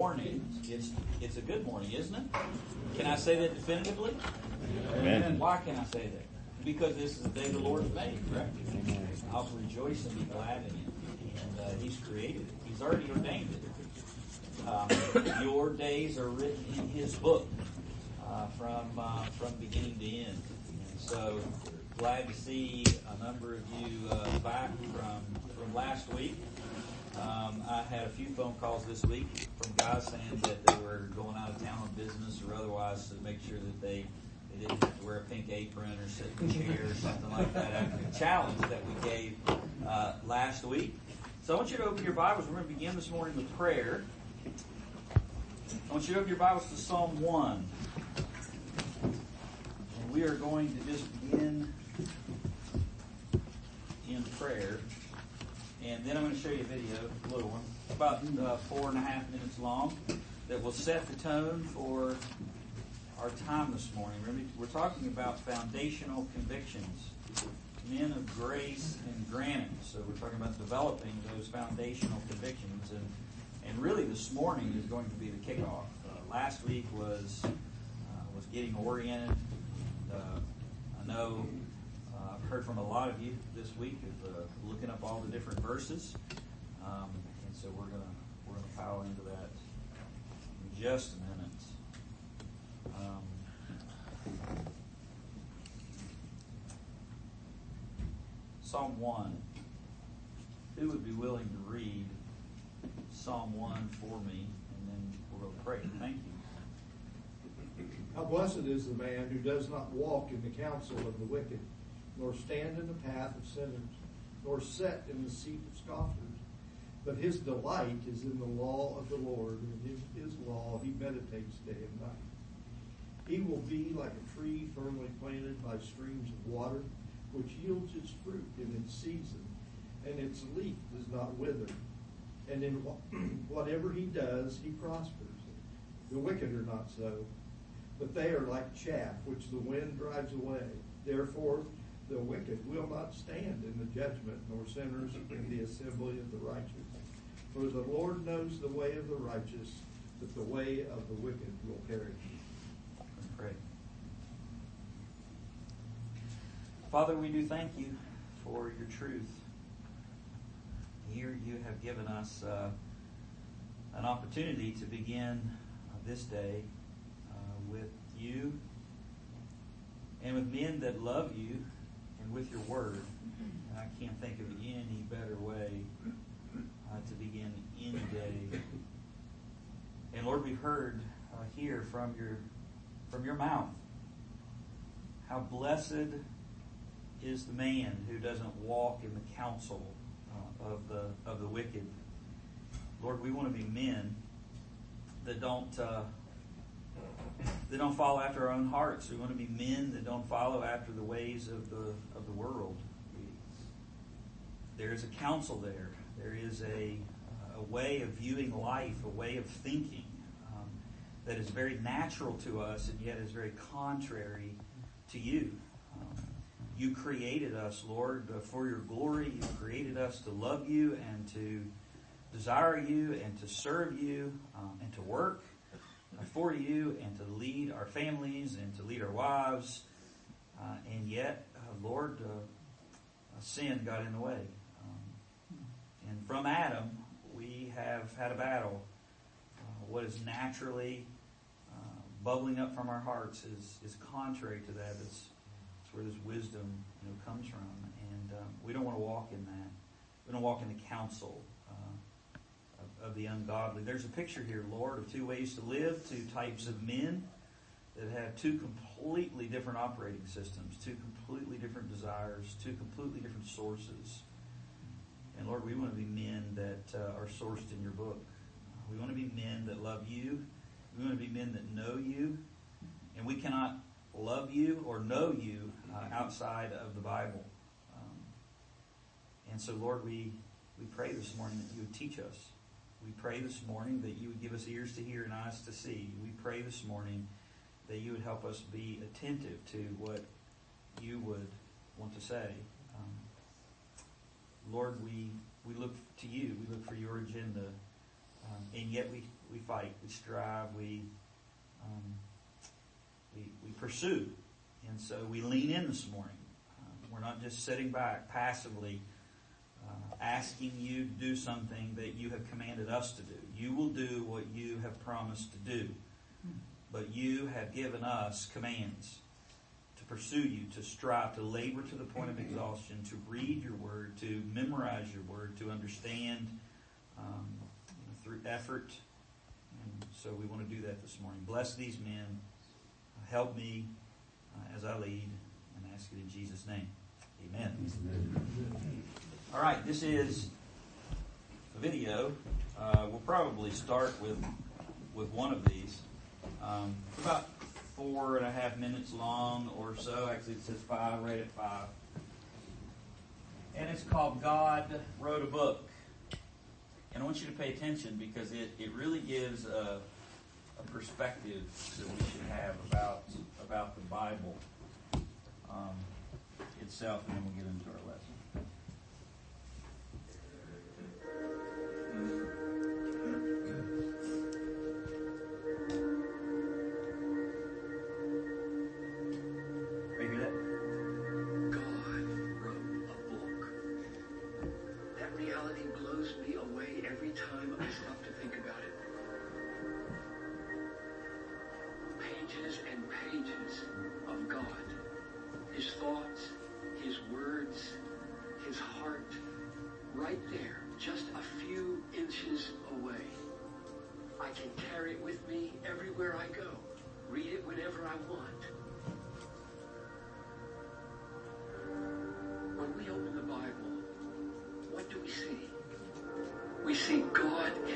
morning, it's, it's a good morning, isn't it? Can I say that definitively? Amen. Why can I say that? Because this is the day the Lord has made, correct? I'll rejoice and be glad in it. And uh, He's created it. He's already ordained it. Um, your days are written in His book uh, from uh, from beginning to end. And so glad to see a number of you uh, back from from last week. Um, I had a few phone calls this week from guys saying that they were going out of town on business or otherwise to make sure that they, they didn't have to wear a pink apron or sit in a chair or something like that after the challenge that we gave uh, last week. So I want you to open your Bibles. We're going to begin this morning with prayer. I want you to open your Bibles to Psalm 1. And we are going to just begin in prayer. And then I'm going to show you a video, a little one, about uh, four and a half minutes long, that will set the tone for our time this morning. We're talking about foundational convictions, men of grace and granite. So we're talking about developing those foundational convictions. And, and really this morning is going to be the kickoff. Uh, last week was, uh, was getting oriented. Uh, I know heard from a lot of you this week of uh, looking up all the different verses, um, and so we're gonna we're gonna pile into that in just a minute. Um, Psalm one. Who would be willing to read Psalm one for me, and then we'll pray. Thank you. How blessed is the man who does not walk in the counsel of the wicked, nor stand in the path of sinners, nor sit in the seat of scoffers. But his delight is in the law of the Lord, and in his law he meditates day and night. He will be like a tree firmly planted by streams of water, which yields its fruit in its season, and its leaf does not wither. And in whatever he does, he prospers. The wicked are not so, but they are like chaff which the wind drives away. Therefore, the wicked will not stand in the judgment, nor sinners in the assembly of the righteous. For the Lord knows the way of the righteous, but the way of the wicked will perish. Pray. Father, we do thank you for your truth. Here you have given us uh, an opportunity to begin uh, this day uh, with you and with men that love you and with your word. And I can't think of any better way uh, to begin any day. And Lord, we've heard uh, here from your from your mouth how blessed is the man who doesn't walk in the counsel uh, of the of the wicked. Lord, we want to be men that don't uh, that don't follow after our own hearts. We want to be men that don't follow after the ways of the of the world. There is a counsel there. There is a a way of viewing life, a way of thinking um, that is very natural to us, and yet is very contrary to you. Um, you created us, Lord, for your glory. You created us to love you and to desire you and to serve you um, and to work for you and to lead our families and to lead our wives. Uh, and yet, uh, Lord, uh, sin got in the way. Um, and from Adam, we have had a battle. Uh, what is naturally uh, bubbling up from our hearts is, is contrary to that. It's, it's where this wisdom you know, comes from. And um, we don't want to walk in that. We don't walk in the counsel uh, of, the ungodly. There's a picture here, Lord, of two ways to live, two types of men that have two completely different operating systems, two completely different desires, two completely different sources. And Lord, we want to be men that uh, are sourced in your book. We want to be men that love you. We want to be men that know you. And we cannot love you or know you uh, outside of the Bible. Um, and so, Lord, we, we pray this morning that you would teach us. We pray this morning that you would give us ears to hear and eyes to see. We pray this morning that you would help us be attentive to what you would want to say. Um, Lord, we, we look to you. We look for your agenda. Um, and yet we, we fight, we strive, we, um, we, we pursue. And so we lean in this morning. Um, we're not just sitting back passively asking you to do something that you have commanded us to do. You will do what you have promised to do. But you have given us commands to pursue you, to strive, to labor to the point of exhaustion, to read your word, to memorize your word, to understand um, through effort. And so we want to do that this morning. Bless these men. Help me uh, as I lead and ask it in Jesus' name. Amen. All right, this is a video. Uh, we'll probably start with with one of these. Um, about four and a half minutes long or so. Actually, it says five, right at five. And it's called God Wrote a Book. And I want you to pay attention because it, it really gives a, a perspective that we should have about about the Bible um, itself, and then we'll get into our lesson. Thank you.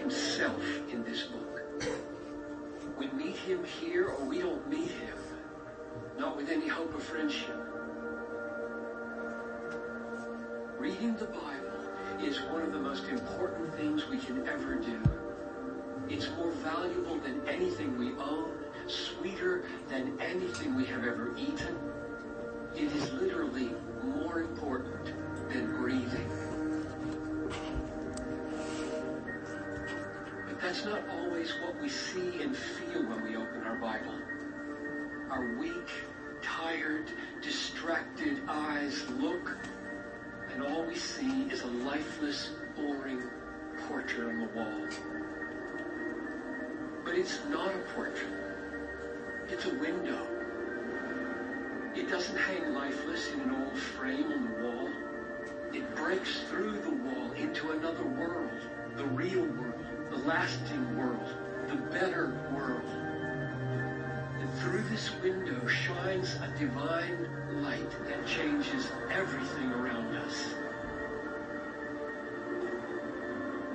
Himself in this book. We meet Him here or we don't meet Him. Not with any hope of friendship. Reading the Bible is one of the most important things we can ever do. It's more valuable than anything we own, sweeter than anything we have ever eaten. It is literally more important than breathing. Not always what we see and feel when we open our Bible. Our weak, tired, distracted eyes look, and all we see is a lifeless, boring portrait on the wall. But it's not a portrait. It's a window. It doesn't hang lifeless in an old frame on the wall. It breaks through the wall into another world, the real world, the lasting world, the better world. And through this window shines a divine light that changes everything around us.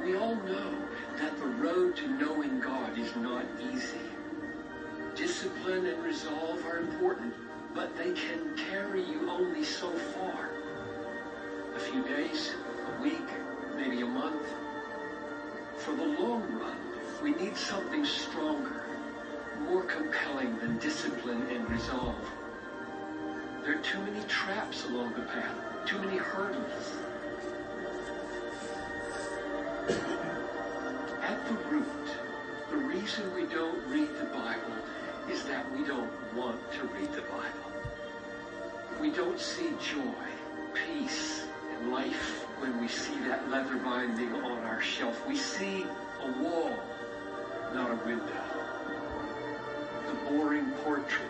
We all know that the road to knowing God is not easy. Discipline and resolve are important, but they can carry you only so far. A few days, a week, maybe a month. For the long run, we need something stronger, more compelling than discipline and resolve. There are too many traps along the path, too many hurdles. At the root, the reason we don't read the Bible is that we don't want to read the Bible. We don't see joy, peace, and life when we see that leather binding on our shelf. We see a wall, not a window. The boring portrait,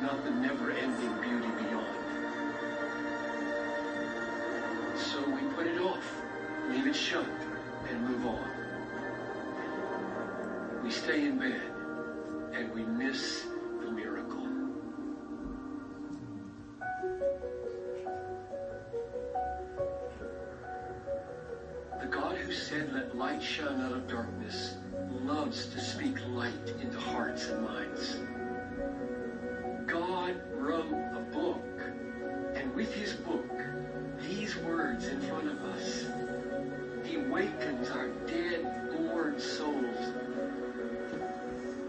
not the never-ending beauty beyond. So we put it off, leave it shut, and move on. We stay in bed, and we miss let shine out of darkness, loves to speak light into hearts and minds. God wrote a book, and with his book, these words in front of us, he wakens our dead, bored souls.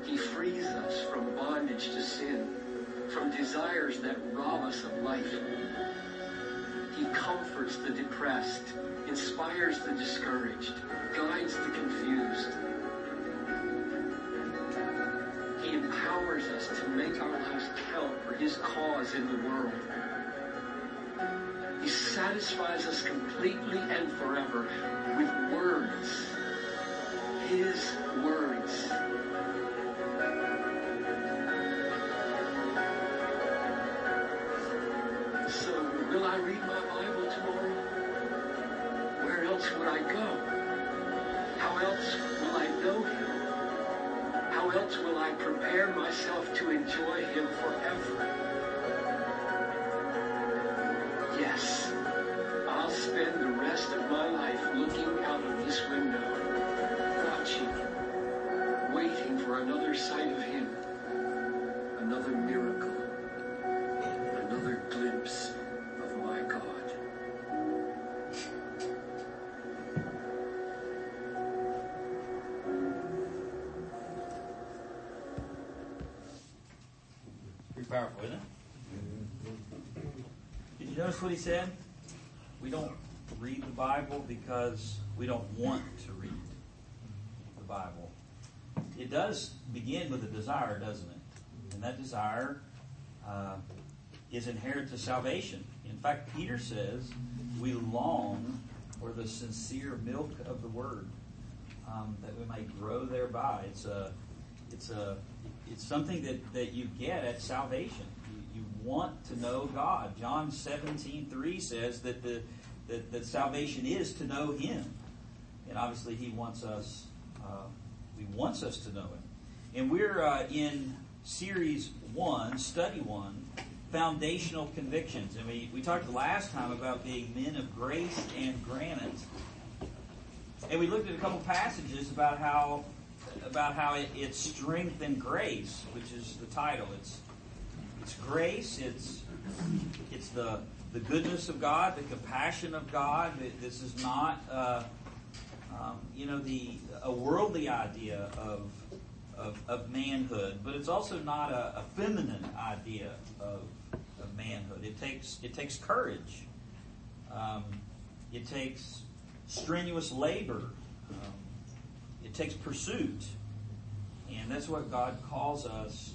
He frees us from bondage to sin, from desires that rob us of life comforts the depressed, inspires the discouraged, guides the confused. He empowers us to make our lives count for his cause in the world. He satisfies us completely and forever with words. His words. Where I go? How else will I know Him? How else will I prepare myself to enjoy Him forever? Yes, I'll spend the rest of my life looking out of this window, watching, waiting for another sight of Him, another miracle, powerful, isn't it? Did you notice what he said? We don't read the Bible because we don't want to read the Bible. It does begin with a desire, doesn't it? And that desire uh, is inherent to salvation. In fact, Peter says we long for the sincere milk of the Word um, that we might grow thereby. It's a, it's a, it's something that, that you get at salvation. You, you want to know God. John 17, 3 says that the that, that salvation is to know Him, and obviously He wants us. Uh, he wants us to know Him, and we're uh, in series one, study one, foundational convictions, and we we talked last time about being men of grace and granite. And we looked at a couple passages about how about how it, it's strength and grace, which is the title. It's it's grace. It's it's the the goodness of God, the compassion of God. This is not uh, um, you know the a worldly idea of, of of manhood, but it's also not a, a feminine idea of, of manhood. It takes it takes courage. Um, it takes strenuous labor. Um, it takes pursuit, and that's what God calls us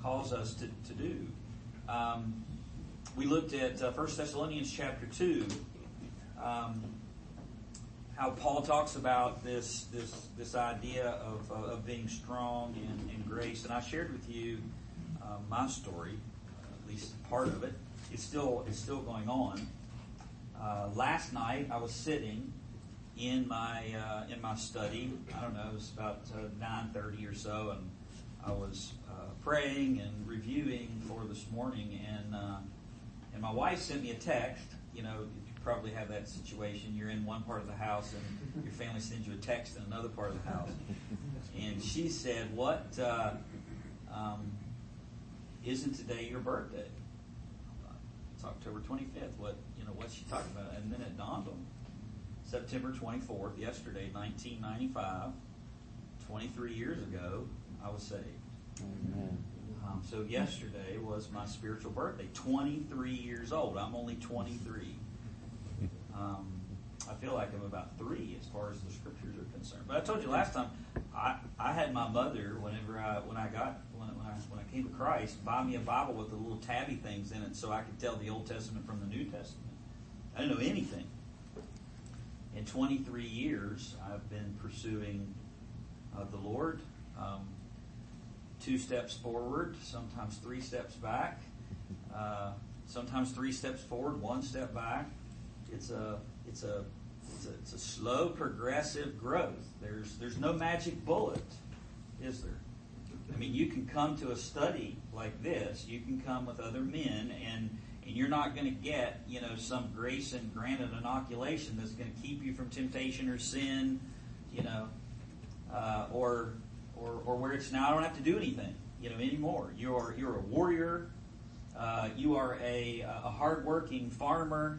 calls us to, to do. Um, we looked at uh, 1 Thessalonians chapter 2, um, how Paul talks about this this this idea of, uh, of being strong in, in grace, and I shared with you uh, my story, at least part of it. It's still it's still going on. Uh, last night I was sitting in my uh, in my study. I don't know, it was about uh, nine thirty or so, and I was uh, praying and reviewing for this morning, and uh, and my wife sent me a text. You know, you probably have that situation. You're in one part of the house, and your family sends you a text in another part of the house, and she said, "What? Uh, um, isn't today your birthday?" It's October 25th. What you know? What's she talking about? And then it dawned on me. September 24th, yesterday, 1995, 23 years ago, I was saved. Um, so yesterday was my spiritual birthday, 23 years old. I'm only 23. Um, I feel like I'm about three as far as the scriptures are concerned. But I told you last time, I, I had my mother whenever I when I got when, when I when I came to Christ buy me a Bible with the little tabby things in it so I could tell the Old Testament from the New Testament. I didn't know anything. In 23 years, I've been pursuing uh, the Lord. Um, two steps forward, sometimes three steps back, uh, sometimes three steps forward, one step back. It's a it's a it's a, it's a slow, progressive growth. There's there's no magic bullet, is there? I mean, you can come to a study like this. You can come with other men, and and you're not going to get you know some grace and granite inoculation that's going to keep you from temptation or sin, you know, uh, or or or where it's now I don't have to do anything you know anymore. You're you're a warrior. Uh, you are a a hardworking farmer.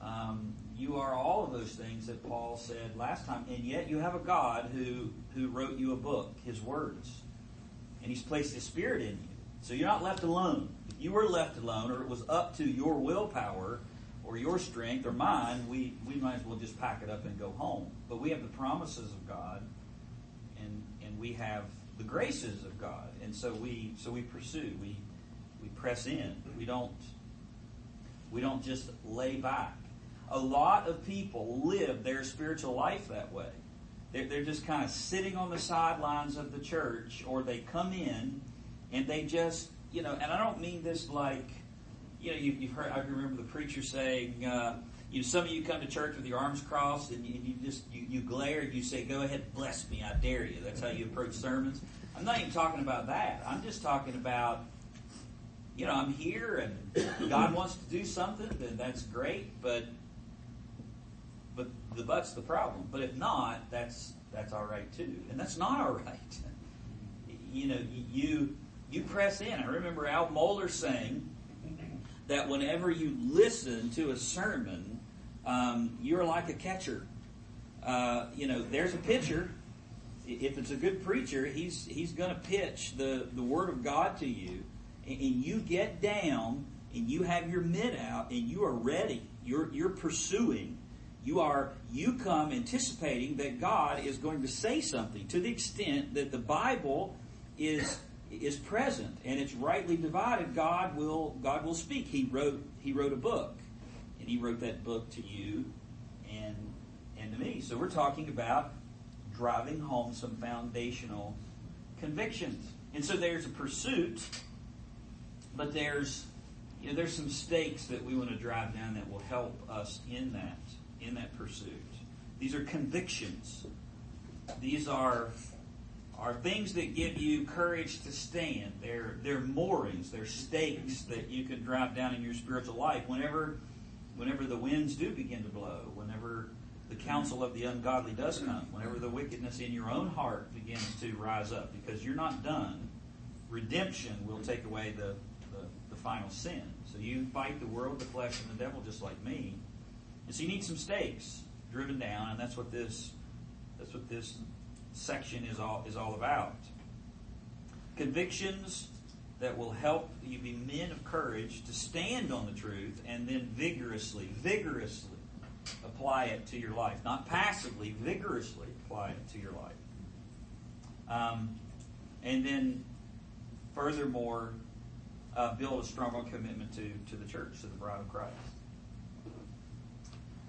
Um, you are all of those things that Paul said last time, and yet you have a God who who wrote you a book, His words, and He's placed His Spirit in you. So you're not left alone. You were left alone, or it was up to your willpower, or your strength, or mine, we we might as well just pack it up and go home. But we have the promises of God, and and we have the graces of God, and so we so we pursue, we we press in. We don't we don't just lay back. A lot of people live their spiritual life that way. They're, they're just kind of sitting on the sidelines of the church, or they come in and they just, you know, and I don't mean this like, you know, you, you've heard, I remember the preacher saying, uh, you know, some of you come to church with your arms crossed and you, you just, you, you glare and you say, go ahead, bless me, I dare you. That's how you approach sermons. I'm not even talking about that. I'm just talking about, you know, I'm here and God wants to do something, then that's great, but but the but's the problem. But if not, that's that's all right too, and that's not all right. You know, you you press in. I remember Al Mohler saying that whenever you listen to a sermon, um, you're like a catcher. Uh, you know, there's a pitcher. If it's a good preacher, he's he's going to pitch the the word of God to you, and, and you get down and you have your mitt out and you are ready. You're you're pursuing you are you come anticipating that God is going to say something to the extent that the Bible is is present and it's rightly divided. God will God will speak. He wrote He wrote a book, and He wrote that book to you and and to me. So we're talking about driving home some foundational convictions. And so there's a pursuit, but there's you know, there's some stakes that we want to drive down that will help us in that in that pursuit. These are convictions. These are are things that give you courage to stand. They're they're moorings, they're stakes that you can drive down in your spiritual life whenever whenever the winds do begin to blow, whenever the counsel of the ungodly does come, whenever the wickedness in your own heart begins to rise up, because you're not done. Redemption will take away the, the, the final sin. So you fight the world, the flesh, and the devil just like me. And so you need some stakes driven down, and that's what this that's what this section is all is all about. Convictions that will help you be men of courage to stand on the truth and then vigorously, vigorously apply it to your life. Not passively, vigorously apply it to your life. Um, and then, furthermore, uh, build a stronger commitment to, to the church, to the bride of Christ.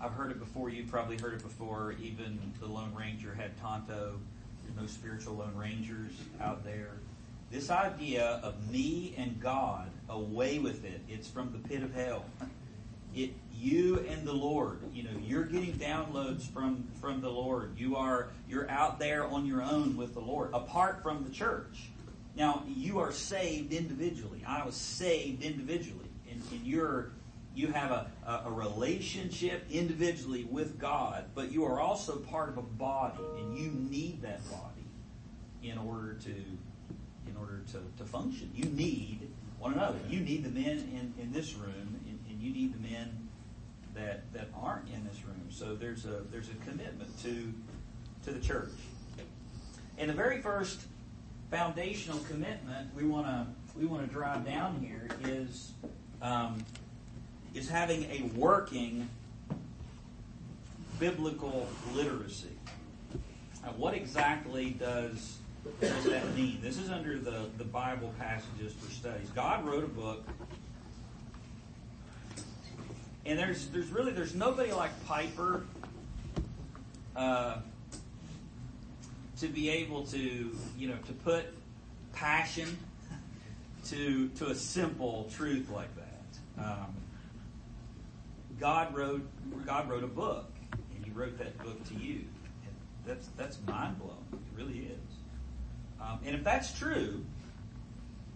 I've heard it before. You've probably heard it before. Even the Lone Ranger had Tonto. No spiritual Lone Rangers out there. This idea of me and God, away with it. It's from the pit of hell. It you and the Lord. You know, you're getting downloads from from the Lord. You are you're out there on your own with the Lord, apart from the church. Now you are saved individually. I was saved individually, and, and you're you have a, a, a, relationship individually with God, but you are also part of a body, and you need that body in order to in order to, to function. You need one another. You need the men in, in this room, and, and you need the men that that aren't in this room. So there's a there's a commitment to to the church. And the very first foundational commitment we want to we want to drive down here is um, is having a working biblical literacy. Now, what exactly does, does that mean? This is under the, the Bible passages for studies. God wrote a book, and there's there's really there's nobody like Piper uh, to be able to you know to put passion to to a simple truth like that. Um, God wrote God wrote a book, and He wrote that book to you. And that's that's mind blowing. It really is. Um, and if that's true,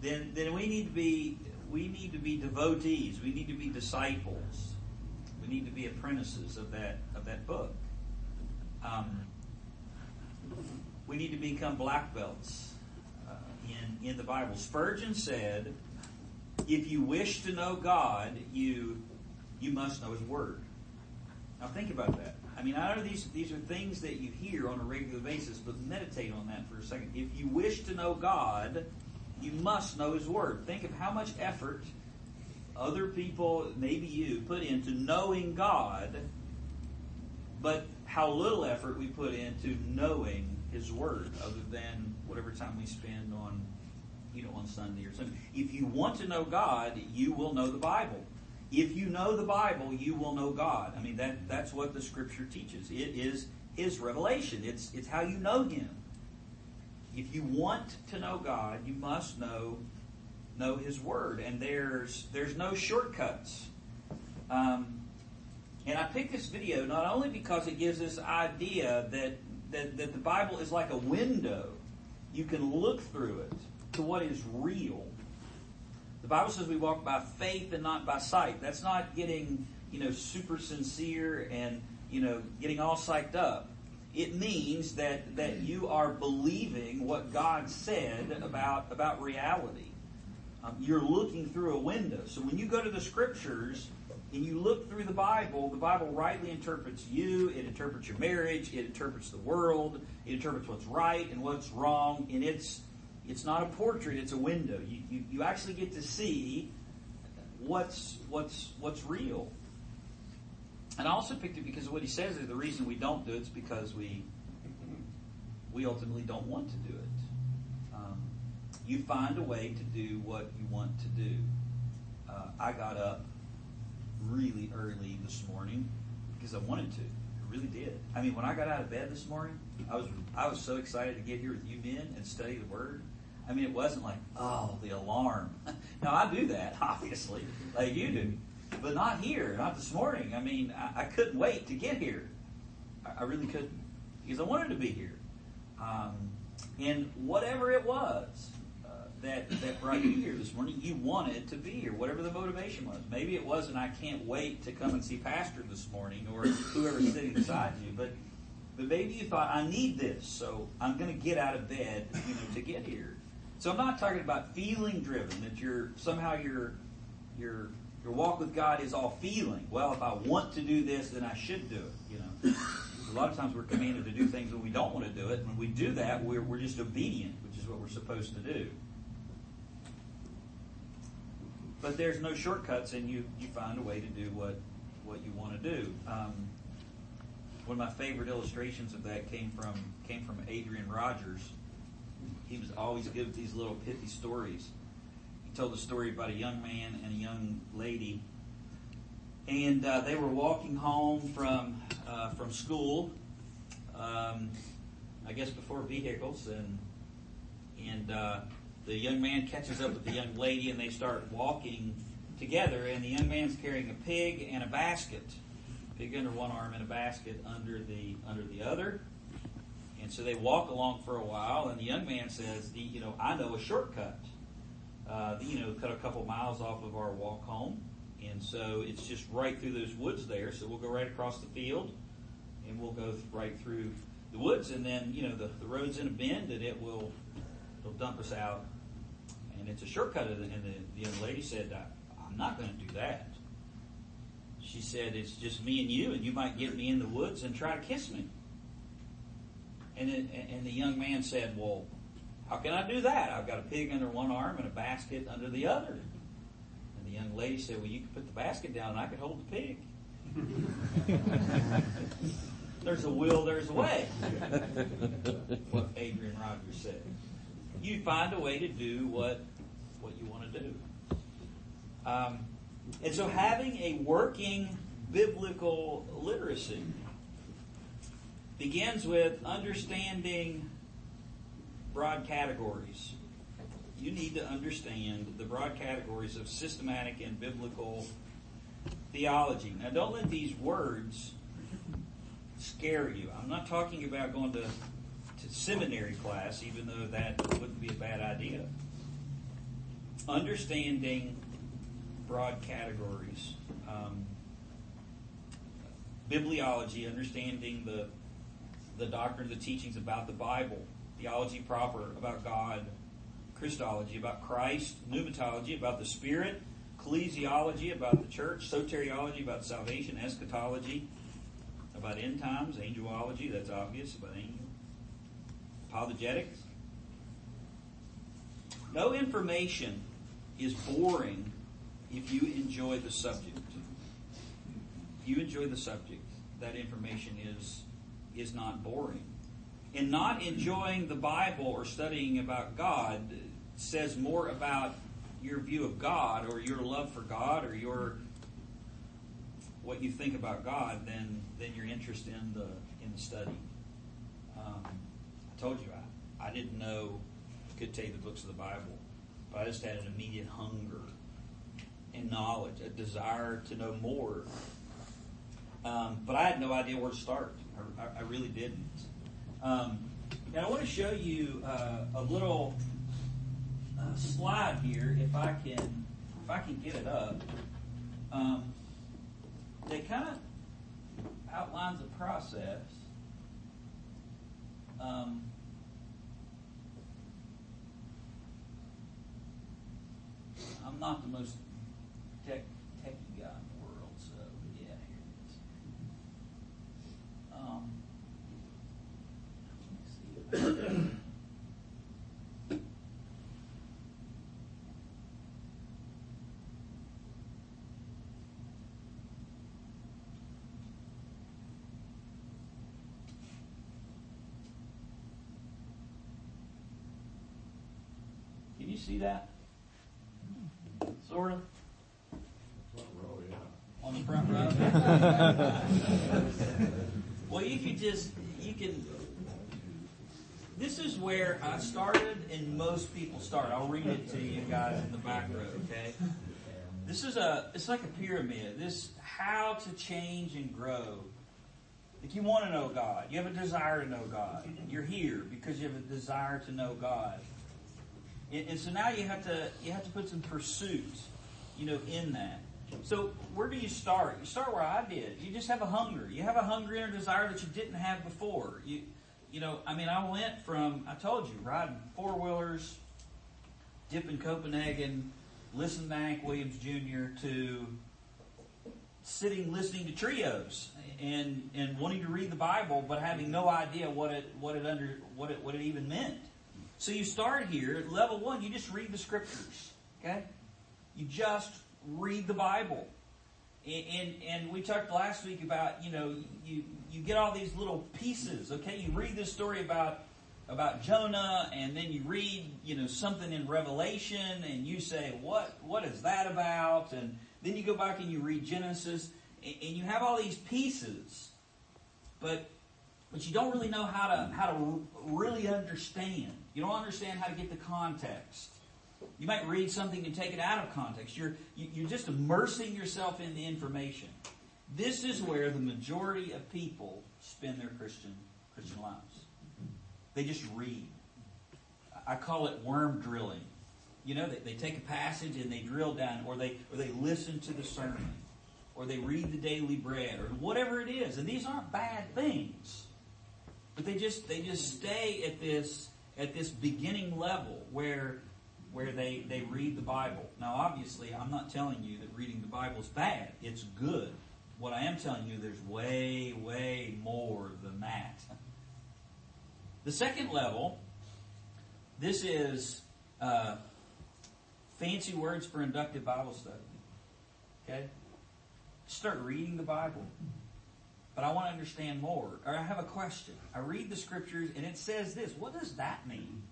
then then we need to be we need to be devotees. We need to be disciples. We need to be apprentices of that of that book. Um, we need to become black belts uh, in in the Bible. Spurgeon said, "If you wish to know God, you you must know His Word. Now think about that. I mean, I know these these are things that you hear on a regular basis, but meditate on that for a second. If you wish to know God, you must know His Word. Think of how much effort other people, maybe you, put into knowing God, but how little effort we put into knowing His Word, other than whatever time we spend on, you know, on Sunday or something. If you want to know God, you will know the Bible. If you know the Bible, you will know God. I mean, that, that's what the Scripture teaches. It is His revelation. It's, it's how you know Him. If you want to know God, you must know know His Word, and there's there's no shortcuts. Um, and I picked this video not only because it gives this idea that, that that the Bible is like a window, you can look through it to what is real. The Bible says we walk by faith and not by sight. That's not getting you know super sincere and you know getting all psyched up. It means that that you are believing what God said about about reality. Um, you're looking through a window. So when you go to the scriptures and you look through the Bible, the Bible rightly interprets you, it interprets your marriage, it interprets the world, it interprets what's right and what's wrong, and it's it's not a portrait, it's a window. You, you, you actually get to see what's what's what's real. And I also picked it because of what he says is the reason we don't do it is because we we ultimately don't want to do it you find a way to do what you want to do. Uh, I got up really early this morning because I wanted to. I really did. I mean, when I got out of bed this morning, I was I was so excited to get here with you men and study the Word. I mean, it wasn't like, oh, the alarm. now I do that, obviously, like you do, but not here, not this morning. I mean, I, I couldn't wait to get here. I, I, really couldn't because I wanted to be here. Um, and whatever it was, that, that brought you here this morning. You wanted to be here, whatever the motivation was. Maybe it wasn't, I can't wait to come and see Pastor this morning or whoever's sitting beside you, but, but maybe you thought, I need this, so I'm going to get out of bed, you know, to get here. So I'm not talking about feeling driven, that you're somehow your, your, your walk with God is all feeling. Well, if I want to do this, then I should do it, you know. A lot of times we're commanded to do things when we don't want to do it. When we do that, we're, we're just obedient, which is what we're supposed to do. But there's no shortcuts, and you, you find a way to do what, what you want to do. Um, one of my favorite illustrations of that came from came from Adrian Rogers. He was always good with these little pithy stories. He told a story about a young man and a young lady, and uh, they were walking home from uh, from school. Um, I guess before vehicles, and and uh, the young man catches up with the young lady and they start walking together and the young man's carrying a pig and a basket pig under one arm and a basket under the under the other and so they walk along for a while and the young man says you know i know a shortcut uh, you know cut a couple miles off of our walk home and so it's just right through those woods there so we'll go right across the field and we'll go right through the woods and then you know the, the road's in a bend and it will it'll dump us out and it's a shortcut. And the, the young lady said, I'm not going to do that. She said, It's just me and you, and you might get me in the woods and try to kiss me. And, it, and the young man said, Well, how can I do that? I've got a pig under one arm and a basket under the other. And the young lady said, Well, you can put the basket down and I can hold the pig. there's a will, there's a way. what Adrian Rogers said. You find a way to do what what you want to do. Um, and so having a working biblical literacy begins with understanding broad categories. You need to understand the broad categories of systematic and biblical theology. Now, don't let these words scare you. I'm not talking about going to, to seminary class, even though that wouldn't be a bad idea understanding broad categories, um, bibliology, understanding the the doctrine, the teachings about the Bible, theology proper about God, Christology about Christ, pneumatology about the Spirit, ecclesiology about the church, soteriology about salvation, eschatology about end times, angelology, that's obvious, about angels, apologetics. No information is boring if you enjoy the subject. If you enjoy the subject, that information is is not boring. And not enjoying the Bible or studying about God says more about your view of God or your love for God or your what you think about God than than your interest in the in the study. Um, I told you I, I didn't know could take the books of the Bible, but I just had an immediate hunger and knowledge, a desire to know more. Um, but I had no idea where to start. I, I really didn't. Um, and I want to show you uh, a little uh, slide here, if I can, if I can get it up. Um, kind of outlines the process. Um, I'm not the most tech, techy guy in the world, so yeah, here it is. Um, let me see. Can you see that? Sort of yeah. on the front row. well, you could just you can. This is where I started, and most people start. I'll read it to you guys in the back row. Okay. This is a. It's like a pyramid. This how to change and grow. If you want to know God, you have a desire to know God. You're here because you have a desire to know God. And, and so now you have to you have to put some pursuit, you know, in that. So where do you start? You start where I did. You just have a hunger. You have a hunger and a desire that you didn't have before. You you know, I mean, I went from I told you riding four wheelers, dipping Copenhagen, listening to Hank Williams Jr. to sitting listening to trios and and wanting to read the Bible, but having no idea what it what it under what it what it even meant. So you start here at level one. You just read the scriptures. Okay, you just read the Bible. And, and, and we talked last week about you know you you get all these little pieces. Okay, you read this story about about Jonah, and then you read you know something in Revelation, and you say what what is that about? And then you go back and you read Genesis, and, and you have all these pieces, but but you don't really know how to how to really understand. You don't understand how to get the context. You might read something and take it out of context. You're you, you're just immersing yourself in the information. This is where the majority of people spend their Christian Christian lives. They just read. I call it worm drilling. You know, they, they take a passage and they drill down, or they or they listen to the sermon, or they read the daily bread, or whatever it is. And these aren't bad things, but they just they just stay at this at this beginning level where where they, they read the Bible. Now, obviously, I'm not telling you that reading the Bible is bad. It's good. What I am telling you, there's way, way more than that. The second level, this is uh, fancy words for inductive Bible study. Okay? Start reading the Bible. But I want to understand more. Or I have a question. I read the scriptures and it says this. What does that mean?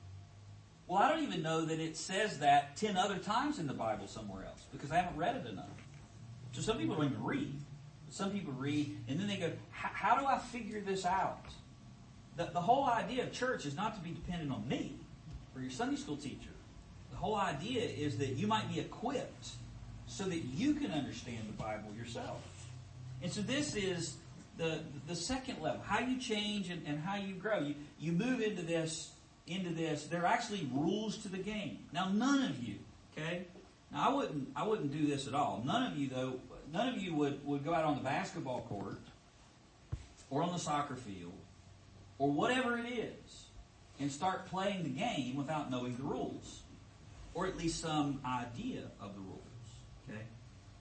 Well, I don't even know that it says that 10 other times in the Bible somewhere else because I haven't read it enough. So some people don't even read. Some people read and then they go, how do I figure this out? The, the whole idea of church is not to be dependent on me or your Sunday school teacher. The whole idea is that you might be equipped so that you can understand the Bible yourself. And so this is the, the second level, how you change and, and how you grow. You, you move into this into this, there are actually rules to the game. Now, none of you, okay? Now, I wouldn't, I wouldn't do this at all. None of you, though, none of you would, would go out on the basketball court or on the soccer field or whatever it is and start playing the game without knowing the rules or at least some idea of the rules, okay?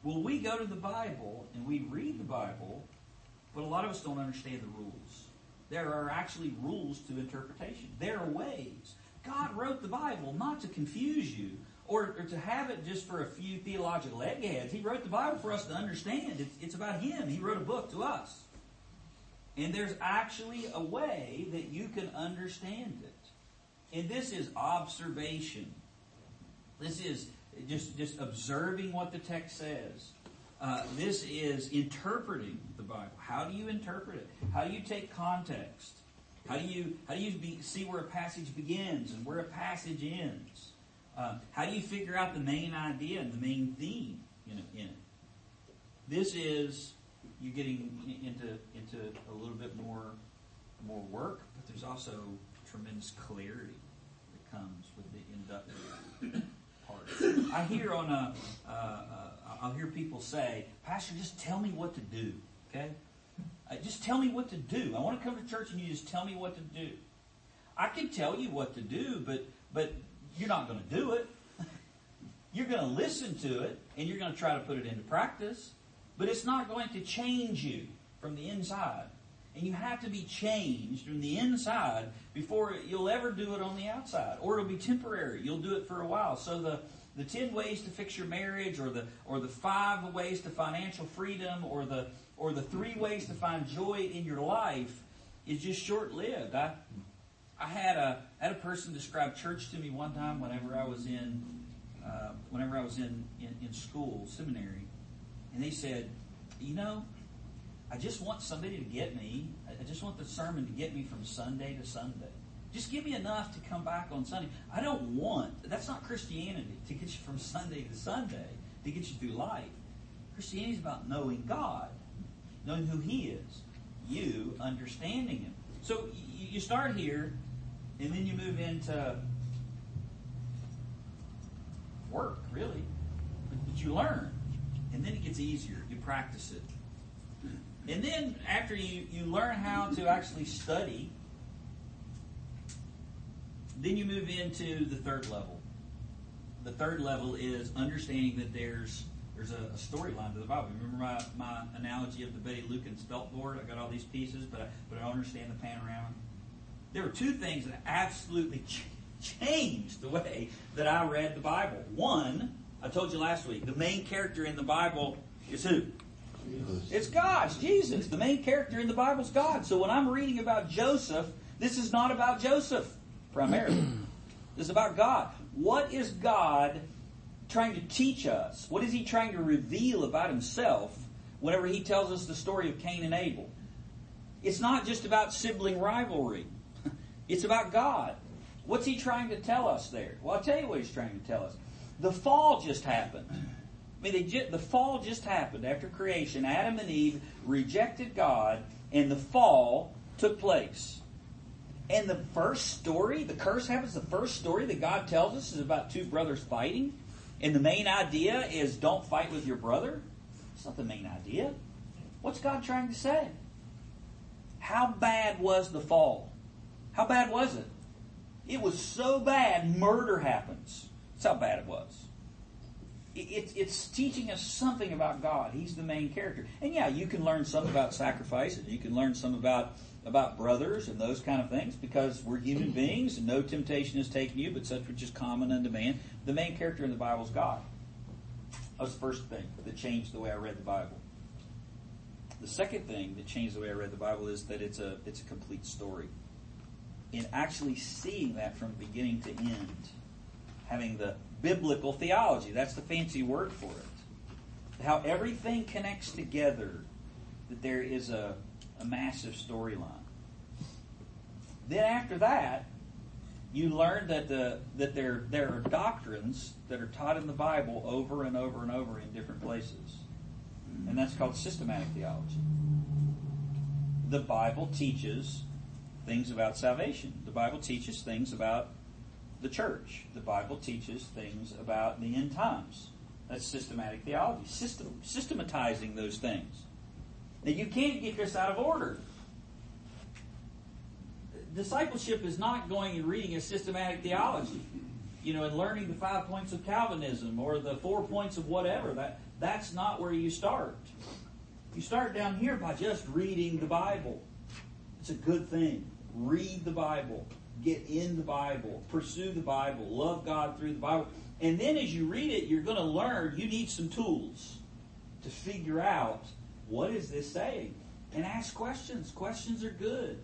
Well, we go to the Bible and we read the Bible, but a lot of us don't understand the rules. There are actually rules to interpretation. There are ways. God wrote the Bible not to confuse you or, or to have it just for a few theological eggheads. He wrote the Bible for us to understand. It's, it's about Him. He wrote a book to us. And there's actually a way that you can understand it. And this is observation. This is just, just observing what the text says. Uh, this is interpreting the Bible. How do you interpret it? How do you take context? How do you how do you be, see where a passage begins and where a passage ends? Uh, how do you figure out the main idea and the main theme in it? This is you're getting into into a little bit more more work, but there's also tremendous clarity that comes with the inductive part. I hear on a uh, I'll hear people say, Pastor, just tell me what to do. Okay, uh, just tell me what to do. I want to come to church and you just tell me what to do. I can tell you what to do, but but you're not going to do it. you're going to listen to it and you're going to try to put it into practice, but it's not going to change you from the inside. And you have to be changed from the inside before you'll ever do it on the outside. Or it'll be temporary. You'll do it for a while. So the, the 10 ways to fix your marriage or the, or the five ways to financial freedom or the, or the three ways to find joy in your life is just short lived. I, I had a, had a person describe church to me one time whenever I was in, uh, whenever I was in, in, in school, seminary. And they said, you know, I just want somebody to get me. I just want the sermon to get me from Sunday to Sunday. Just give me enough to come back on Sunday. I don't want, that's not Christianity, to get you from Sunday to Sunday, to get you through life. Christianity is about knowing God, knowing who He is, you understanding Him. So you start here, and then you move into work, really. But you learn, and then it gets easier. You practice it. And then after you, you learn how to actually study, then you move into the third level. The third level is understanding that there's there's a, a storyline to the Bible. Remember my, my analogy of the Betty Lukens felt board? I got all these pieces, but I, but I don't understand the panorama. There were two things that absolutely ch- changed the way that I read the Bible. One, I told you last week, the main character in the Bible is who? Jesus. It's God. It's Jesus. The main character in the Bible is God. So when I'm reading about Joseph, this is not about Joseph primarily. this is about God. What is God trying to teach us? What is He trying to reveal about Himself whenever He tells us the story of Cain and Abel? It's not just about sibling rivalry. It's about God. What's He trying to tell us there? Well, I'll tell you what He's trying to tell us. The fall just happened. I mean, just, the fall just happened after creation. Adam and Eve rejected God, and the fall took place. And the first story, the curse happens, the first story that God tells us is about two brothers fighting. And the main idea is don't fight with your brother. It's not the main idea. What's God trying to say? How bad was the fall? How bad was it? It was so bad, murder happens. That's how bad it was it's, it's teaching us something about God. He's the main character. And yeah, you can learn some about sacrifices. You can learn some about about brothers and those kind of things because we're human beings and no temptation has taken you, but such which is common unto man. The main character in the Bible is God. That was the first thing that changed the way I read the Bible. The second thing that changed the way I read the Bible is that it's a it's a complete story. In actually seeing that from beginning to end, having the biblical theology. That's the fancy word for it. How everything connects together, that there is a, a massive storyline. Then after that, you learn that the that there there are doctrines that are taught in the Bible over and over and over in different places. And that's called systematic theology. The Bible teaches things about salvation. The Bible teaches things about the church. The Bible teaches things about the end times. That's systematic theology, system, systematizing those things. Now, you can't get this out of order. Discipleship is not going and reading a systematic theology, you know, and learning the five points of Calvinism or the four points of whatever. That that's not where you start. You start down here by just reading the Bible. It's a good thing. Read the Bible get in the Bible, pursue the Bible, love God through the Bible. And then as you read it, you're going to learn you need some tools to figure out what is this saying? and ask questions. Questions are good.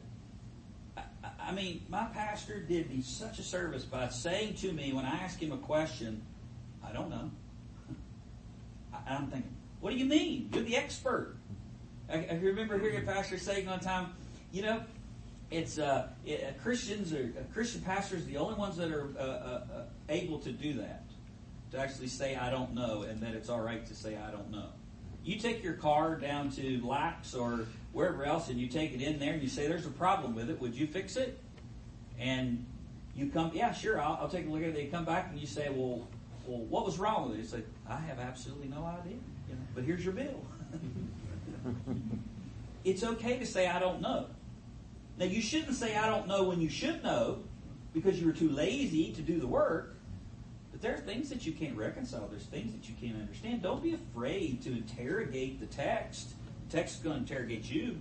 I, I mean, my pastor did me such a service by saying to me when I asked him a question, I don't know. I'm thinking, what do you mean? You're the expert. I, I remember hearing a pastor saying one time, you know, it's uh, it, uh, Christians or uh, Christian pastors the only ones that are uh, uh, uh, able to do that, to actually say I don't know, and that it's all right to say I don't know. You take your car down to Lax or wherever else, and you take it in there, and you say there's a problem with it. Would you fix it? And you come, yeah, sure, I'll, I'll take a look at it. They come back and you say, well, well, what was wrong with it? You say, I have absolutely no idea. You know, but here's your bill. it's okay to say I don't know. Now, you shouldn't say, I don't know when you should know because you were too lazy to do the work. There are things that you can't reconcile. There's things that you can't understand. Don't be afraid to interrogate the text. The text is going to interrogate you.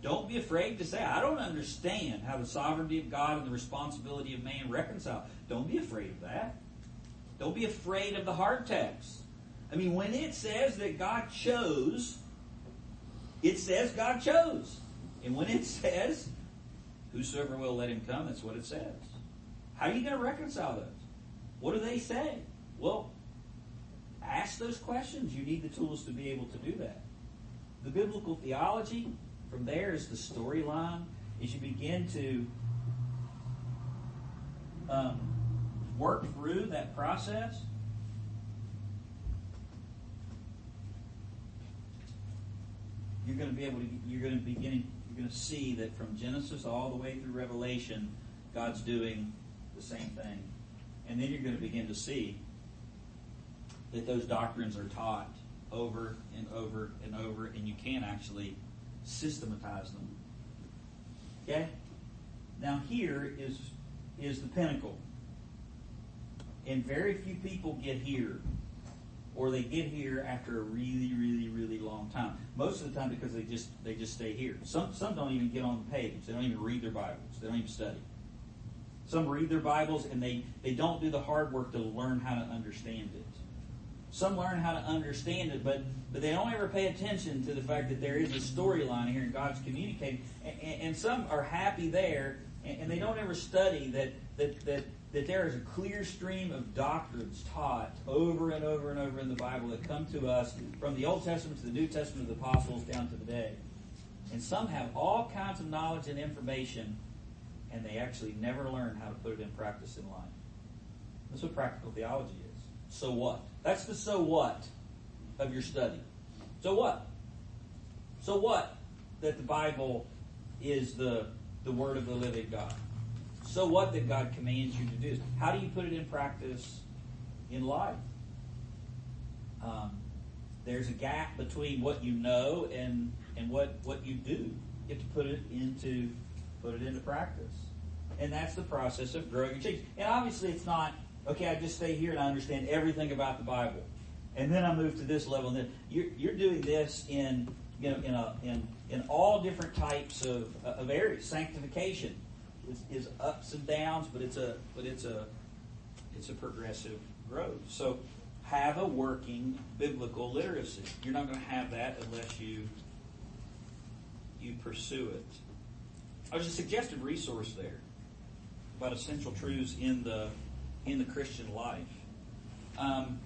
Don't be afraid to say, I don't understand how the sovereignty of God and the responsibility of man reconcile. Don't be afraid of that. Don't be afraid of the hard text. I mean, when it says that God chose, it says God chose. And when it says, whosoever will let him come, that's what it says. How are you going to reconcile those? What do they say? Well, ask those questions. You need the tools to be able to do that. The biblical theology, from there is the storyline. As you begin to um, work through that process, you're going to be able to, you're going to begin you're going to see that from Genesis all the way through Revelation, God's doing the same thing. And then you're going to begin to see that those doctrines are taught over and over and over, and you can actually systematize them. Okay? Now here is is the pinnacle. And very few people get here or they get here after a really, really, really long time. Most of the time because they just they just stay here. Some some don't even get on the page. They don't even read their Bibles. They don't even study. Some read their Bibles and they, they don't do the hard work to learn how to understand it. Some learn how to understand it, but but they don't ever pay attention to the fact that there is a storyline here and God's communicating. And, and, some are happy there, and, and they don't ever study that that that that there is a clear stream of doctrines taught over and over and over in the Bible that come to us from the Old Testament to the New Testament of the apostles down to today. And some have all kinds of knowledge and information, and they actually never learn how to put it in practice in life. That's what practical theology is. So what? That's the so what of your study. So what? So what that the Bible is the, the Word of the living God? So what that God commands you to do? How do you put it in practice in life? Um, there's a gap between what you know and and what what you do. You have to put it into put it into practice, and that's the process of growing and change. And obviously, it's not okay. I just stay here and I understand everything about the Bible, and then I move to this level. And then you're you're doing this in you know in a in in all different types of of areas. Sanctification is, is ups and downs, but it's a but it's a it's a progressive growth. So have a working biblical literacy. You're not going to have that unless you you pursue it. I was a suggested resource there about essential truths in the in the Christian life. Um,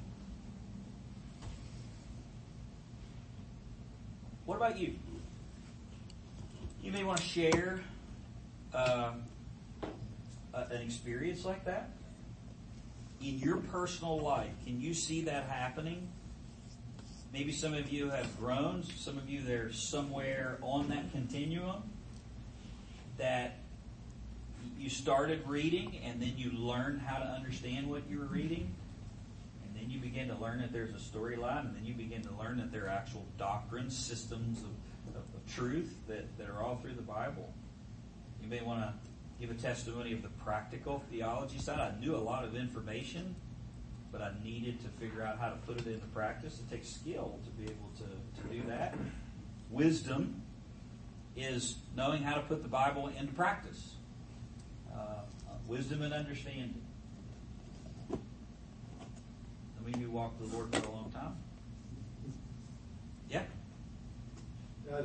what about you? You may want to share um, an experience like that in your personal life? Can you see that happening? Maybe some of you have grown, some of you they're somewhere on that continuum that you started reading and then you learned how to understand what you were reading. And then you begin to learn that there's a storyline, and then you begin to learn that there are actual doctrines, systems of, of, of truth that, that are all through the Bible. You may want to give a testimony of the practical theology side. I knew a lot of information, but I needed to figure out how to put it into practice. It takes skill to be able to, to do that. Wisdom is knowing how to put the Bible into practice. Wisdom and understanding. I mean, you walked with the Lord for a long time. Yeah. Uh,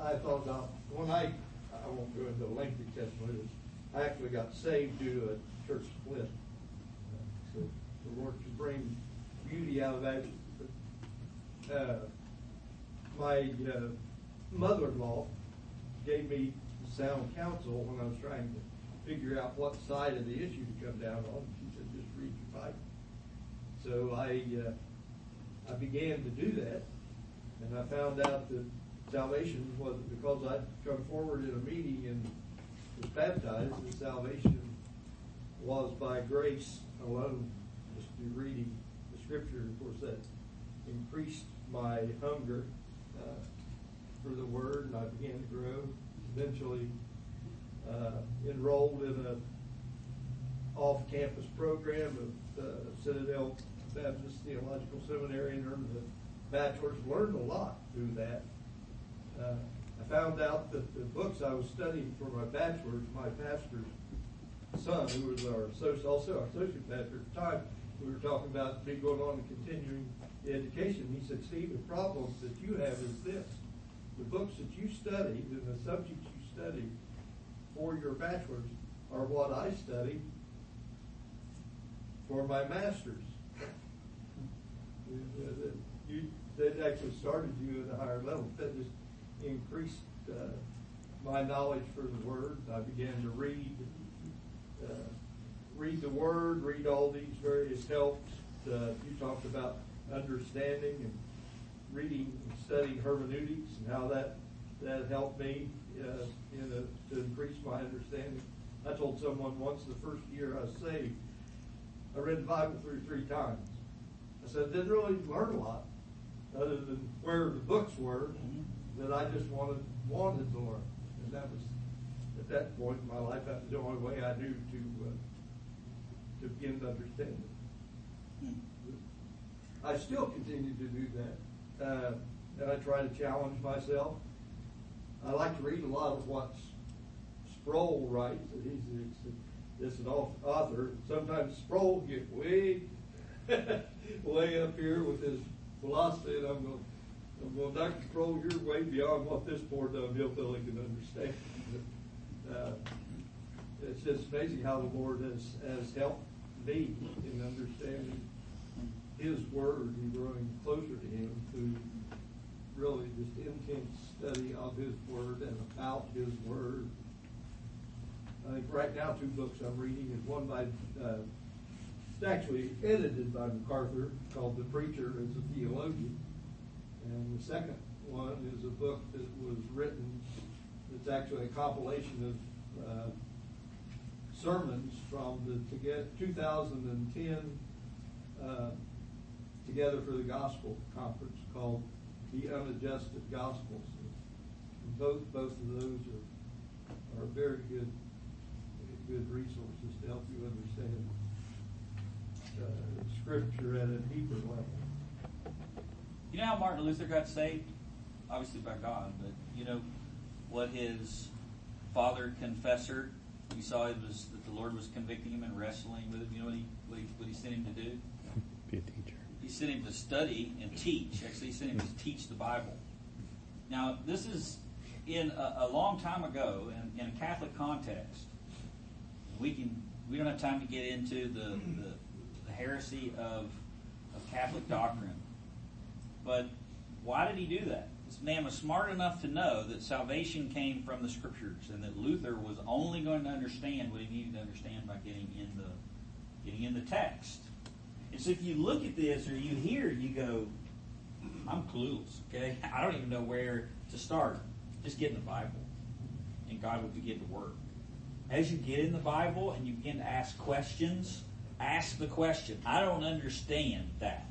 I thought about when I I won't go into a lengthy testimony. I actually got saved due to a church split. So the Lord can bring beauty out of that. Uh, my uh, mother-in-law gave me sound counsel when I was trying to figure out what side of the issue to come down on. She said, "Just read your Bible." So I uh, I began to do that, and I found out that salvation wasn't because I'd come forward in a meeting and was baptized. and salvation was by grace alone, just through reading the Scripture. Of course, that increased my hunger uh, for the Word, and I began to grow. Eventually, enrolled in a off-campus program of uh, Citadel Baptist Theological Seminary and earned a bachelor's. Learned a lot through that. Uh, I found out that the books I was studying for my bachelor's, my pastor's son, who was our associate, also our associate pastor at the time, we were talking about me going on and continuing the education. He said, Steve, the problem that you have is this. The books that you studied and the subjects you studied for your bachelor's are what I studied for my master's. You, that actually started you at a higher level. That just increased uh, my knowledge for the Word. I began to read, uh, read the Word, read all these various helps. Uh, you talked about understanding and reading and studying hermeneutics and how that that helped me in a, to increase my understanding. I told someone once the first year I was saved, I read the Bible through three times. I said, I didn't really learn a lot, other than where the books were, that I just wanted wanted to learn. And that was, at that point in my life, that was the only way I knew to uh, to begin to understand it. I still continue to do that, uh, and I try to challenge myself. I like to read a lot of what Sproul writes. He's, he's an author. Sometimes Sproul get way, way up here with his philosophy, and I'm going, I'm going, Dr. Sproul, you're way beyond what this poor dumb hillbilly can understand. uh, it's just amazing how the Lord has, has helped me in understanding His Word and growing closer to Him through really just intense study of His Word and about His Word. I think right now two books I'm reading is one by, uh, it's actually edited by MacArthur called The Preacher as a Theologian. And the second one is a book that was written, it's actually a compilation of uh, sermons from the 2010 uh, Together for the Gospel conference called The Unadjusted Gospels. And both both of those are are very good good resources to help you understand uh, Scripture at a deeper level. You know how Martin Luther got saved? Obviously by God, but you know what his father confessor, we saw it was that the Lord was convicting him and wrestling with him. You know what he, what he, what he sent him to do? He sent him to study and teach. Actually, he sent him to teach the Bible. Now, this is in a, a long time ago in, in a Catholic context. We can we don't have time to get into the, the, the heresy of, of Catholic doctrine. But why did he do that? This man was smart enough to know that salvation came from the scriptures and that Luther was only going to understand what he needed to understand by getting in the getting in the text. And so if you look at this or you hear, you go, I'm clueless, okay? I don't even know where to start. Just get in the Bible. And God will begin to work. As you get in the Bible and you begin to ask questions, ask the question. I don't understand that.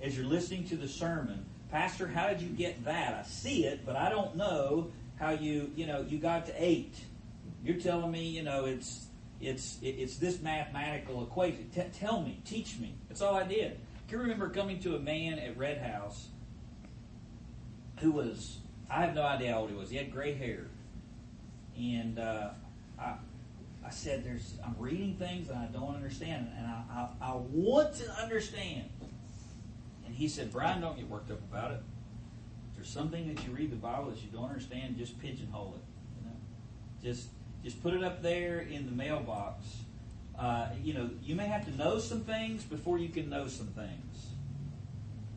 As you're listening to the sermon, Pastor, how did you get that? I see it, but I don't know how you, you know, you got to eight. You're telling me, you know, it's it's it's this mathematical equation. T- tell me, teach me. That's all I did. I can remember coming to a man at Red House who was I have no idea how old he was. He had gray hair, and uh, I I said, "There's I'm reading things and I don't understand, and I, I I want to understand." And he said, "Brian, don't get worked up about it. If there's something that you read the Bible that you don't understand, just pigeonhole it. You know, just just put it up there in the mailbox. Uh, you know, you may have to know some things before you can know some things.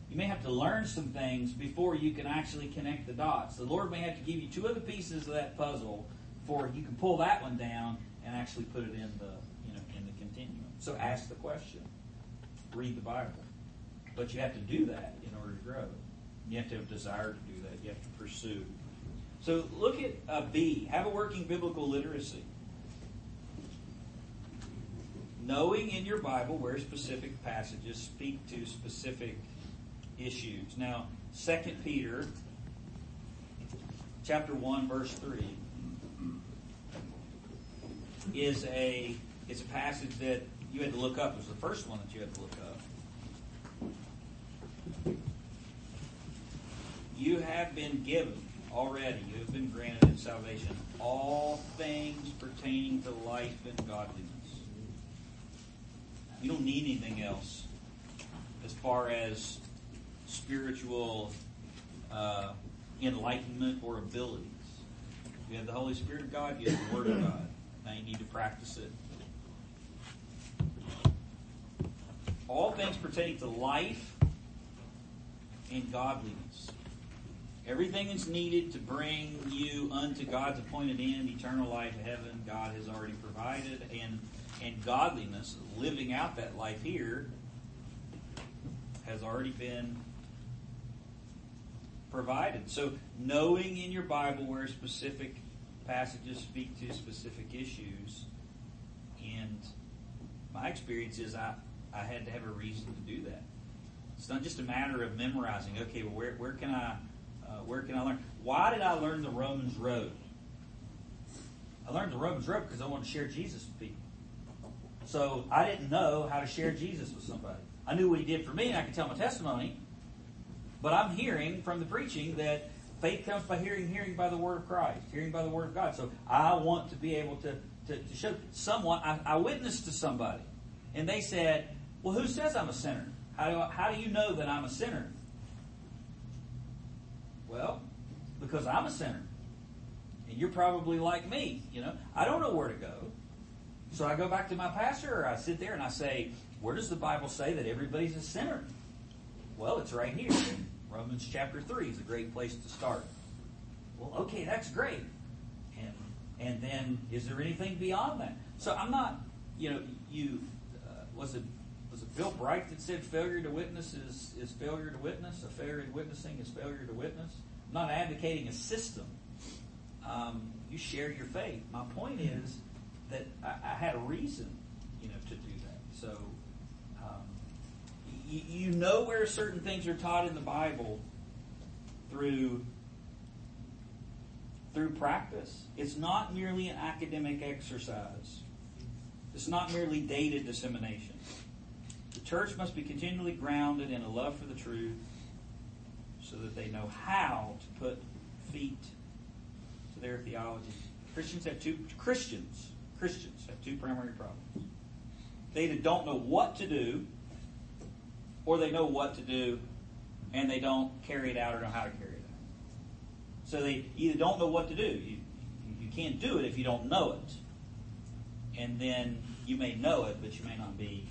You may have to learn some things before you can actually connect the dots. The Lord may have to give you two other pieces of that puzzle before you can pull that one down and actually put it in the you know in the continuum. So ask the question. Read the Bible. But you have to do that in order to grow. You have to have a desire to do that. You have to pursue. So look at uh, B. Have a working biblical literacy. Knowing in your Bible where specific passages speak to specific issues. Now, 2 Peter chapter 1 verse 3 is a it's a passage that you had to look up. It was the first one that you had to look up. You have been given already, you have been granted in salvation all things pertaining to life and godliness. You don't need anything else as far as spiritual uh, enlightenment or abilities. You have the Holy Spirit of God, you have the Word of God. Now you need to practice it. All things pertaining to life and godliness. Everything that's needed to bring you unto God's appointed end, eternal life, heaven, God has already provided, and and godliness, living out that life here, has already been provided. So knowing in your Bible where specific passages speak to specific issues, and my experience is I, I had to have a reason to do that. It's not just a matter of memorizing. Okay, well, where, where can I uh, where can I learn? Why did I learn the Romans Road? I learned the Romans Road because I wanted to share Jesus with people. So I didn't know how to share Jesus with somebody. I knew what he did for me, and I could tell my testimony. But I'm hearing from the preaching that faith comes by hearing, hearing by the word of Christ, hearing by the word of God. So I want to be able to, to, to show someone. I, I witnessed to somebody, and they said, "Well, who says I'm a sinner? How do I, how do you know that I'm a sinner?" Well, because I'm a sinner. And you're probably like me, you know. I don't know where to go. So I go back to my pastor or I sit there and I say, where does the Bible say that everybody's a sinner? Well, it's right here. Romans chapter 3 is a great place to start. Well, okay, that's great. And and then is there anything beyond that? So I'm not, you know, you uh, was it Bill Bright that said failure to witness is, is failure to witness? A failure in witnessing is failure to witness? I'm not advocating a system. Um, you share your faith. My point is that I, I, had a reason, you know, to do that. So um, you, you know where certain things are taught in the Bible through through practice. It's not merely an academic exercise. It's not merely data dissemination. The church must be continually grounded in a love for the truth so that they know how to put feet to their theology. Christians have two Christians, Christians have two primary problems. They either don't know what to do, or they know what to do, and they don't carry it out or know how to carry it out. So they either don't know what to do. You, you can't do it if you don't know it. And then you may know it, but you may not be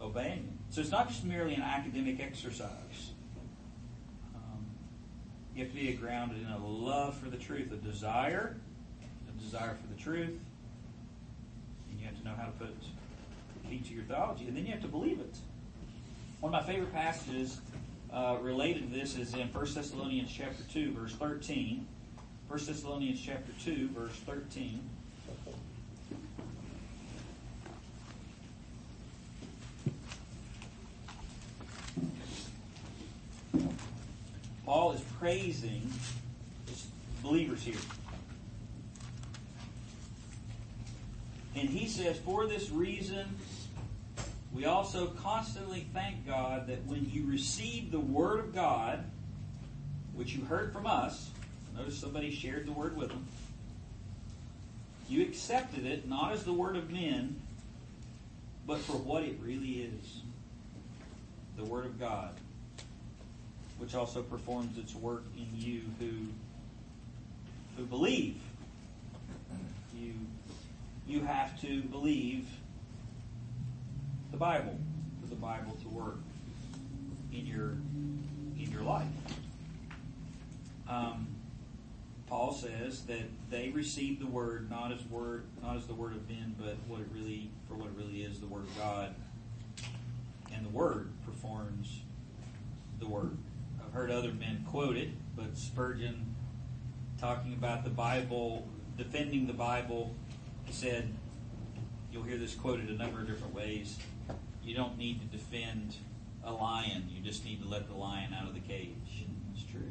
obeying it. So it's not just merely an academic exercise. Um, you have to be grounded in a love for the truth, a desire, a desire for the truth, and you have to know how to put feet to your theology, and then you have to believe it. One of my favorite passages uh, related to this is in 1 Thessalonians chapter 2, verse 13. 1 Thessalonians chapter 2, verse 13. Paul is praising his believers here. And he says, For this reason, we also constantly thank God that when you received the Word of God, which you heard from us, notice somebody shared the Word with them, you accepted it not as the Word of men, but for what it really is the Word of God which also performs its work in you who who believe. You you have to believe the Bible for the Bible to work in your in your life. Um, Paul says that they received the word not as word not as the word of men, but what it really for what it really is, the word of God. And the word performs the word. Heard other men quote it, but Spurgeon talking about the Bible, defending the Bible, said, you'll hear this quoted a number of different ways. You don't need to defend a lion, you just need to let the lion out of the cage. It's true.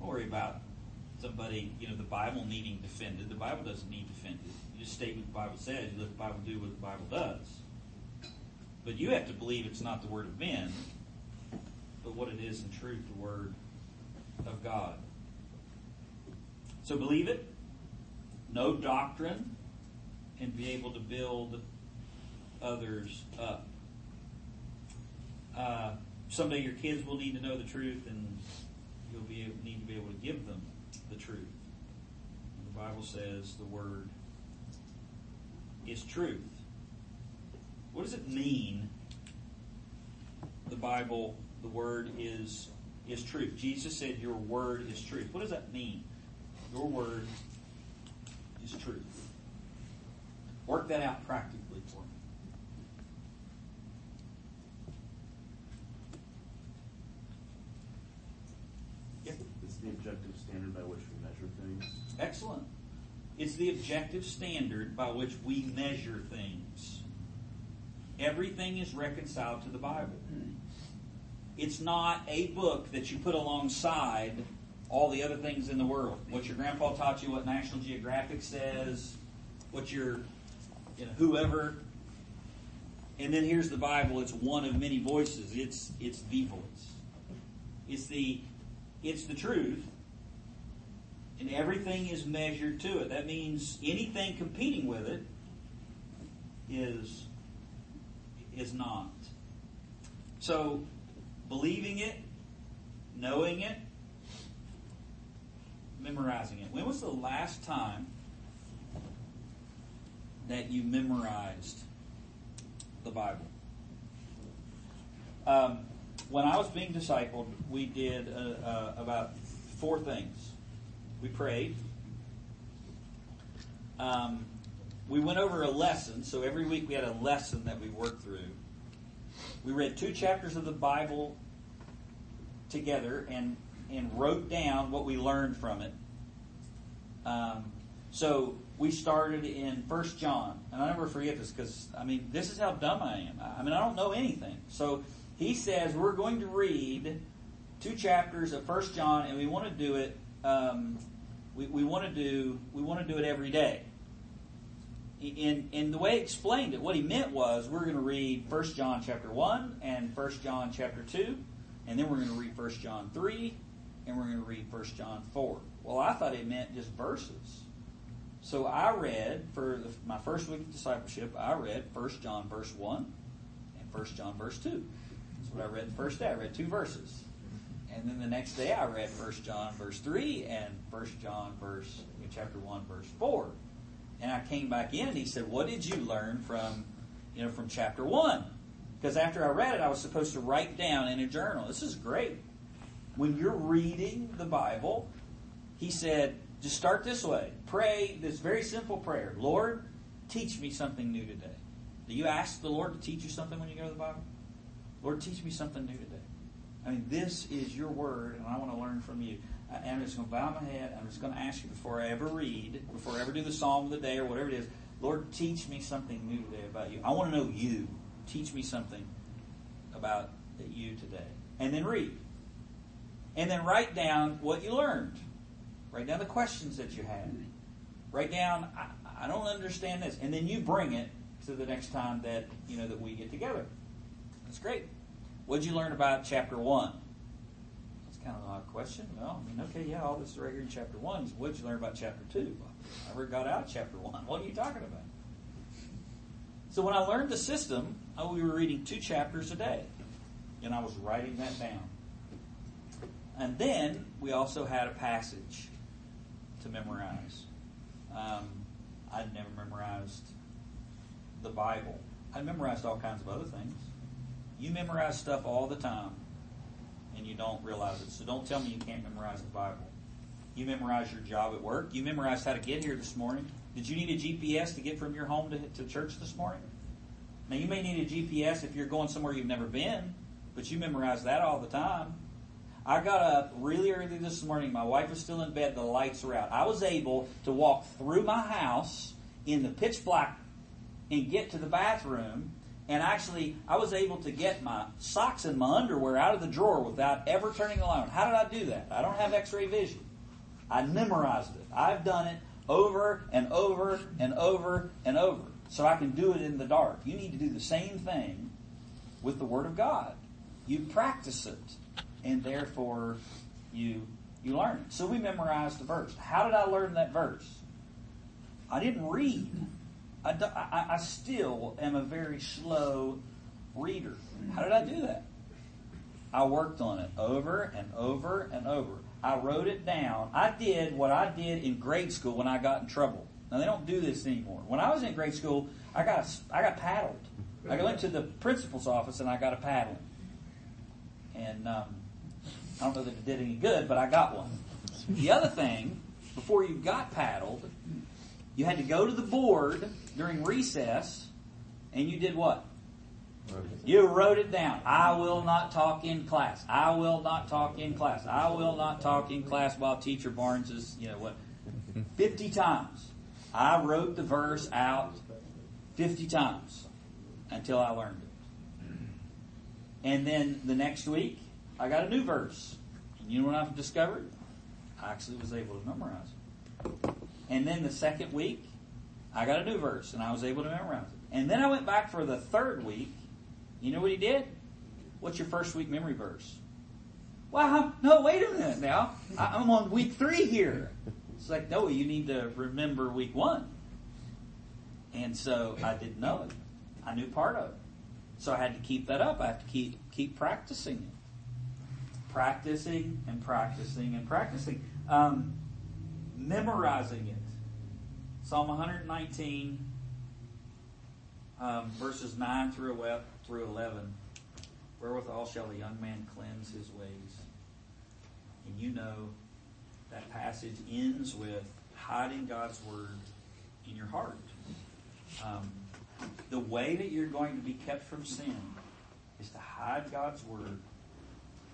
Don't worry about somebody, you know, the Bible needing defended. The Bible doesn't need defended. You just state what the Bible says, you let the Bible do what the Bible does. But you have to believe it's not the word of men, but what it is in truth, the word of God. So believe it, know doctrine, and be able to build others up. Uh, someday your kids will need to know the truth, and you'll be need to be able to give them the truth. And the Bible says the word is truth. What does it mean? The Bible, the word is is truth. Jesus said, "Your word is truth." What does that mean? Your word is truth. Work that out practically for me. Yeah. It's the objective standard by which we measure things. Excellent. It's the objective standard by which we measure things. Everything is reconciled to the Bible. It's not a book that you put alongside all the other things in the world. What your grandpa taught you, what National Geographic says, what your you know, whoever. And then here's the Bible. It's one of many voices. It's it's the voice. It's the it's the truth. And everything is measured to it. That means anything competing with it is is not. So believing it, knowing it, memorizing it. When was the last time that you memorized the Bible? Um, when I was being discipled, we did uh, uh, about four things. We prayed. Um, we went over a lesson, so every week we had a lesson that we worked through. We read two chapters of the Bible together and and wrote down what we learned from it. Um, so we started in First John, and I never forget this because I mean this is how dumb I am. I mean I don't know anything. So he says we're going to read two chapters of First John, and we want to do it. Um, we, we want to do we want to do it every day. In in the way he explained it, what he meant was we're going to read First John chapter one and First John chapter two, and then we're going to read First John three, and we're going to read First John four. Well, I thought it meant just verses. So I read for the, my first week of discipleship. I read First John verse one and First John verse two. That's what I read the first day. I read two verses. And then the next day I read 1 John verse 3 and 1 John verse chapter 1 verse 4. And I came back in and he said, "What did you learn from, you know, from chapter 1?" Because after I read it, I was supposed to write down in a journal. This is great. When you're reading the Bible, he said, just start this way. Pray this very simple prayer. Lord, teach me something new today. Do you ask the Lord to teach you something when you go to the Bible? Lord, teach me something new today. I mean, this is your word, and I want to learn from you. I'm just going to bow my head. I'm just going to ask you before I ever read, before I ever do the psalm of the day or whatever it is, Lord, teach me something new today about you. I want to know you. Teach me something about you today. And then read. And then write down what you learned. Write down the questions that you had. Write down, I, I don't understand this. And then you bring it to the next time that, you know, that we get together. That's great. What'd you learn about chapter 1? That's kind of an odd question. Well, I mean, okay, yeah, all this is right here in chapter 1. Is what'd you learn about chapter 2? Well, I never got out of chapter 1. What are you talking about? So when I learned the system, we were reading two chapters a day. And I was writing that down. and then we also had a passage to memorize. Um, I'd never memorized the Bible. I memorized all kinds of other things. You memorize stuff all the time, and you don't realize it. So don't tell me you can't memorize the Bible. You memorize your job at work. You memorized how to get here this morning. Did you need a GPS to get from your home to, to church this morning? Now, you may need a GPS if you're going somewhere you've never been, but you memorize that all the time. I got up really early this morning. My wife was still in bed. The lights were out. I was able to walk through my house in the pitch black and get to the bathroom. And actually, I was able to get my socks and my underwear out of the drawer without ever turning the light on. How did I do that? I don't have x ray vision. I memorized it. I've done it over and over and over and over. So I can do it in the dark. You need to do the same thing with the Word of God. You practice it, and therefore you you learn it. So we memorized the verse. How did I learn that verse? I didn't read. I, I, I still am a very slow reader. How did I do that? I worked on it over and over and over. I wrote it down. I did what I did in grade school when I got in trouble. Now they don't do this anymore. When I was in grade school, I got I got paddled. I went to the principal's office and I got a paddling. And um, I don't know that it did any good, but I got one. The other thing, before you got paddled, you had to go to the board during recess, and you did what? You wrote it down. I will not talk in class. I will not talk in class. I will not talk in class while Teacher Barnes is, you know what, 50 times. I wrote the verse out 50 times until I learned it. And then the next week, I got a new verse. And you know what I've discovered? I actually was able to memorize it. And then the second week, I got a new verse and I was able to memorize it. And then I went back for the third week. You know what he did? What's your first week memory verse? Wow, no, wait a minute now. I'm on week three here. It's like, no, you need to remember week one. And so I didn't know it. I knew part of it. So I had to keep that up. I have to keep keep practicing it. Practicing and practicing and practicing. Um, memorizing it. Psalm 119, um, verses 9 through 11. Wherewithal shall the young man cleanse his ways? And you know that passage ends with hiding God's word in your heart. Um, the way that you're going to be kept from sin is to hide God's word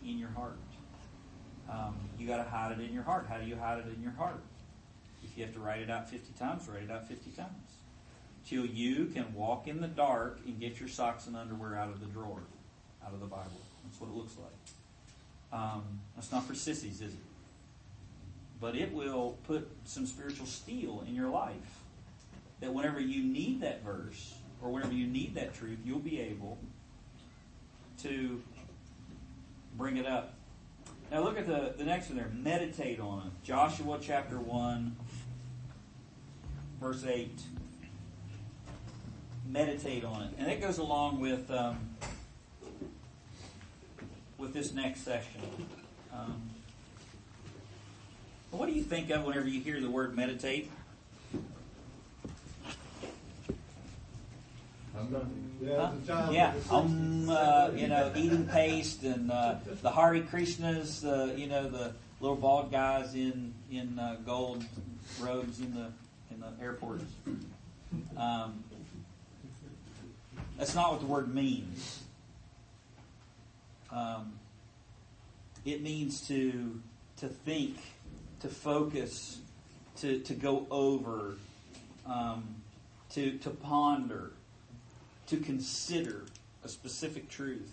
in your heart. Um, you got to hide it in your heart. How do you hide it in your heart? If you have to write it out 50 times, write it out 50 times. Till you can walk in the dark and get your socks and underwear out of the drawer, out of the Bible. That's what it looks like. Um, that's not for sissies, is it? But it will put some spiritual steel in your life. That whenever you need that verse, or whenever you need that truth, you'll be able to bring it up. Now look at the, the next one there. Meditate on it. Joshua chapter 1, verse 8. Meditate on it. And it goes along with um, with this next section. Um, what do you think of whenever you hear the word meditate? Yeah, the time Yeah, um, uh, you know, eating paste and uh, the Hare Krishnas, the you know the little bald guys in in uh, gold robes in the in the airports. Um, that's not what the word means. Um, it means to to think, to focus, to to go over, um, to to ponder to consider a specific truth,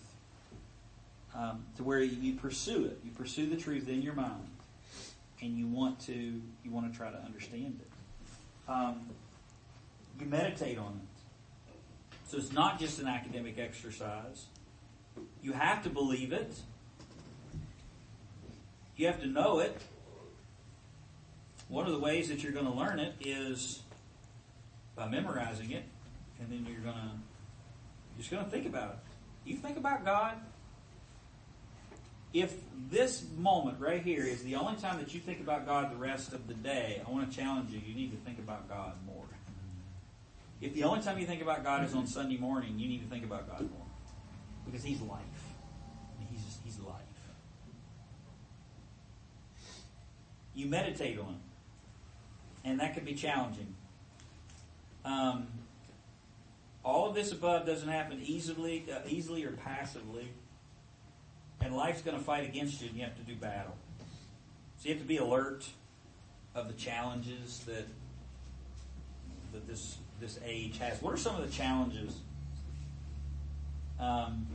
um, to where you pursue it. You pursue the truth in your mind, and you want to you want to try to understand it. Um, you meditate on it. So it's not just an academic exercise. You have to believe it. You have to know it. One of the ways that you're going to learn it is by memorizing it, and then you're going to just going to think about it. You think about God. if this moment right here is the only time that you think about God the rest of the day, I want to challenge you. You need to think about God more. If the only time you think about God is on Sunday morning, you need to think about God more because He's life. He's He's life. You meditate on Him, and that can be challenging. Um, all of this above doesn't happen easily, uh, easily or passively. And life's going to fight against you, and you have to do battle. So you have to be alert of the challenges that that this this age has. What are some of the challenges um,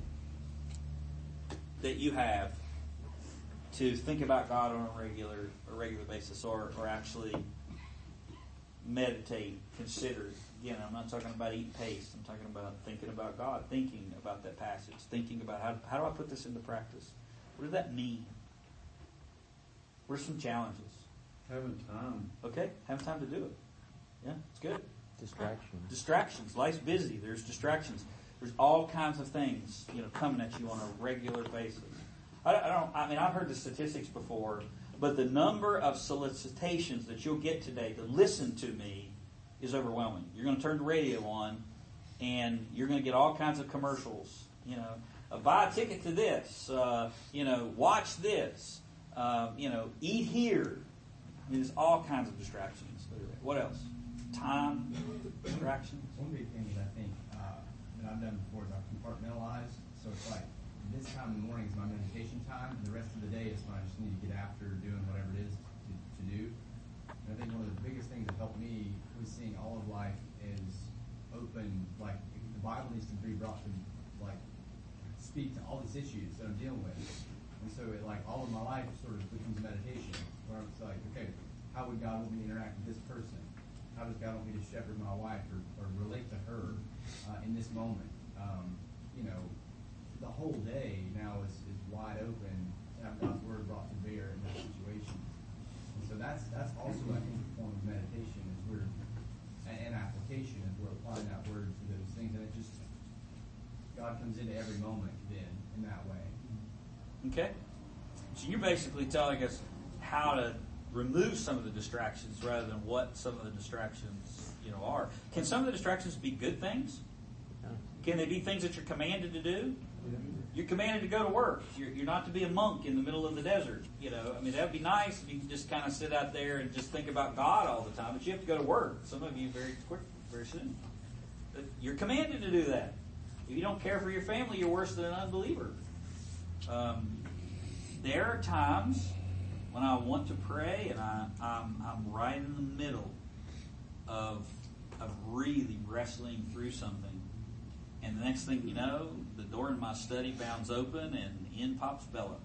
that you have to think about God on a regular a regular basis, or or actually meditate, consider? Again, I'm not talking about eating paste. I'm talking about thinking about God, thinking about that passage, thinking about how, how do I put this into practice? What does that mean? What are some challenges? Having time. Okay, have time to do it. Yeah, it's good. Distractions. Distractions. Life's busy. There's distractions. There's all kinds of things, you know, coming at you on a regular basis. I, I don't. I mean, I've heard the statistics before, but the number of solicitations that you'll get today to listen to me is overwhelming. You're going to turn the radio on, and you're going to get all kinds of commercials. You know, uh, buy a ticket to this. Uh, you know, watch this. Uh, you know, eat here. I mean, there's all kinds of distractions. What else? Time, distractions. One big thing that I think uh, that I've done before is I've compartmentalized. So it's like this time in the morning is my meditation time, and the rest of the day is when I just need to get after doing whatever it is to, to do. And I think one of the biggest things that helped me with seeing all of life is open. Like the Bible needs to be brought to like speak to all these issues that I'm dealing with. And so it like all of my life sort of becomes meditation, where it's like, okay, how would God want me to interact with this person? How does God want me to shepherd my wife or, or relate to her uh, in this moment? Um, you know, the whole day now is, is wide open to have God's word brought to bear in that situation. And so that's that's also I think a form of meditation is we're and, and application is we're applying that word to those things and it just God comes into every moment then in that way. Okay? So you're basically telling us how to remove some of the distractions rather than what some of the distractions, you know, are. Can some of the distractions be good things? Can they be things that you're commanded to do? You're commanded to go to work. You're, you're not to be a monk in the middle of the desert. You know, I mean, that would be nice if you could just kind of sit out there and just think about God all the time. But you have to go to work. Some of you very quick, very soon. But you're commanded to do that. If you don't care for your family, you're worse than an unbeliever. Um, there are times when I want to pray and I, I'm, I'm right in the middle of, of really wrestling through something. And the next thing you know, the door in my study bounds open and in pops Bella.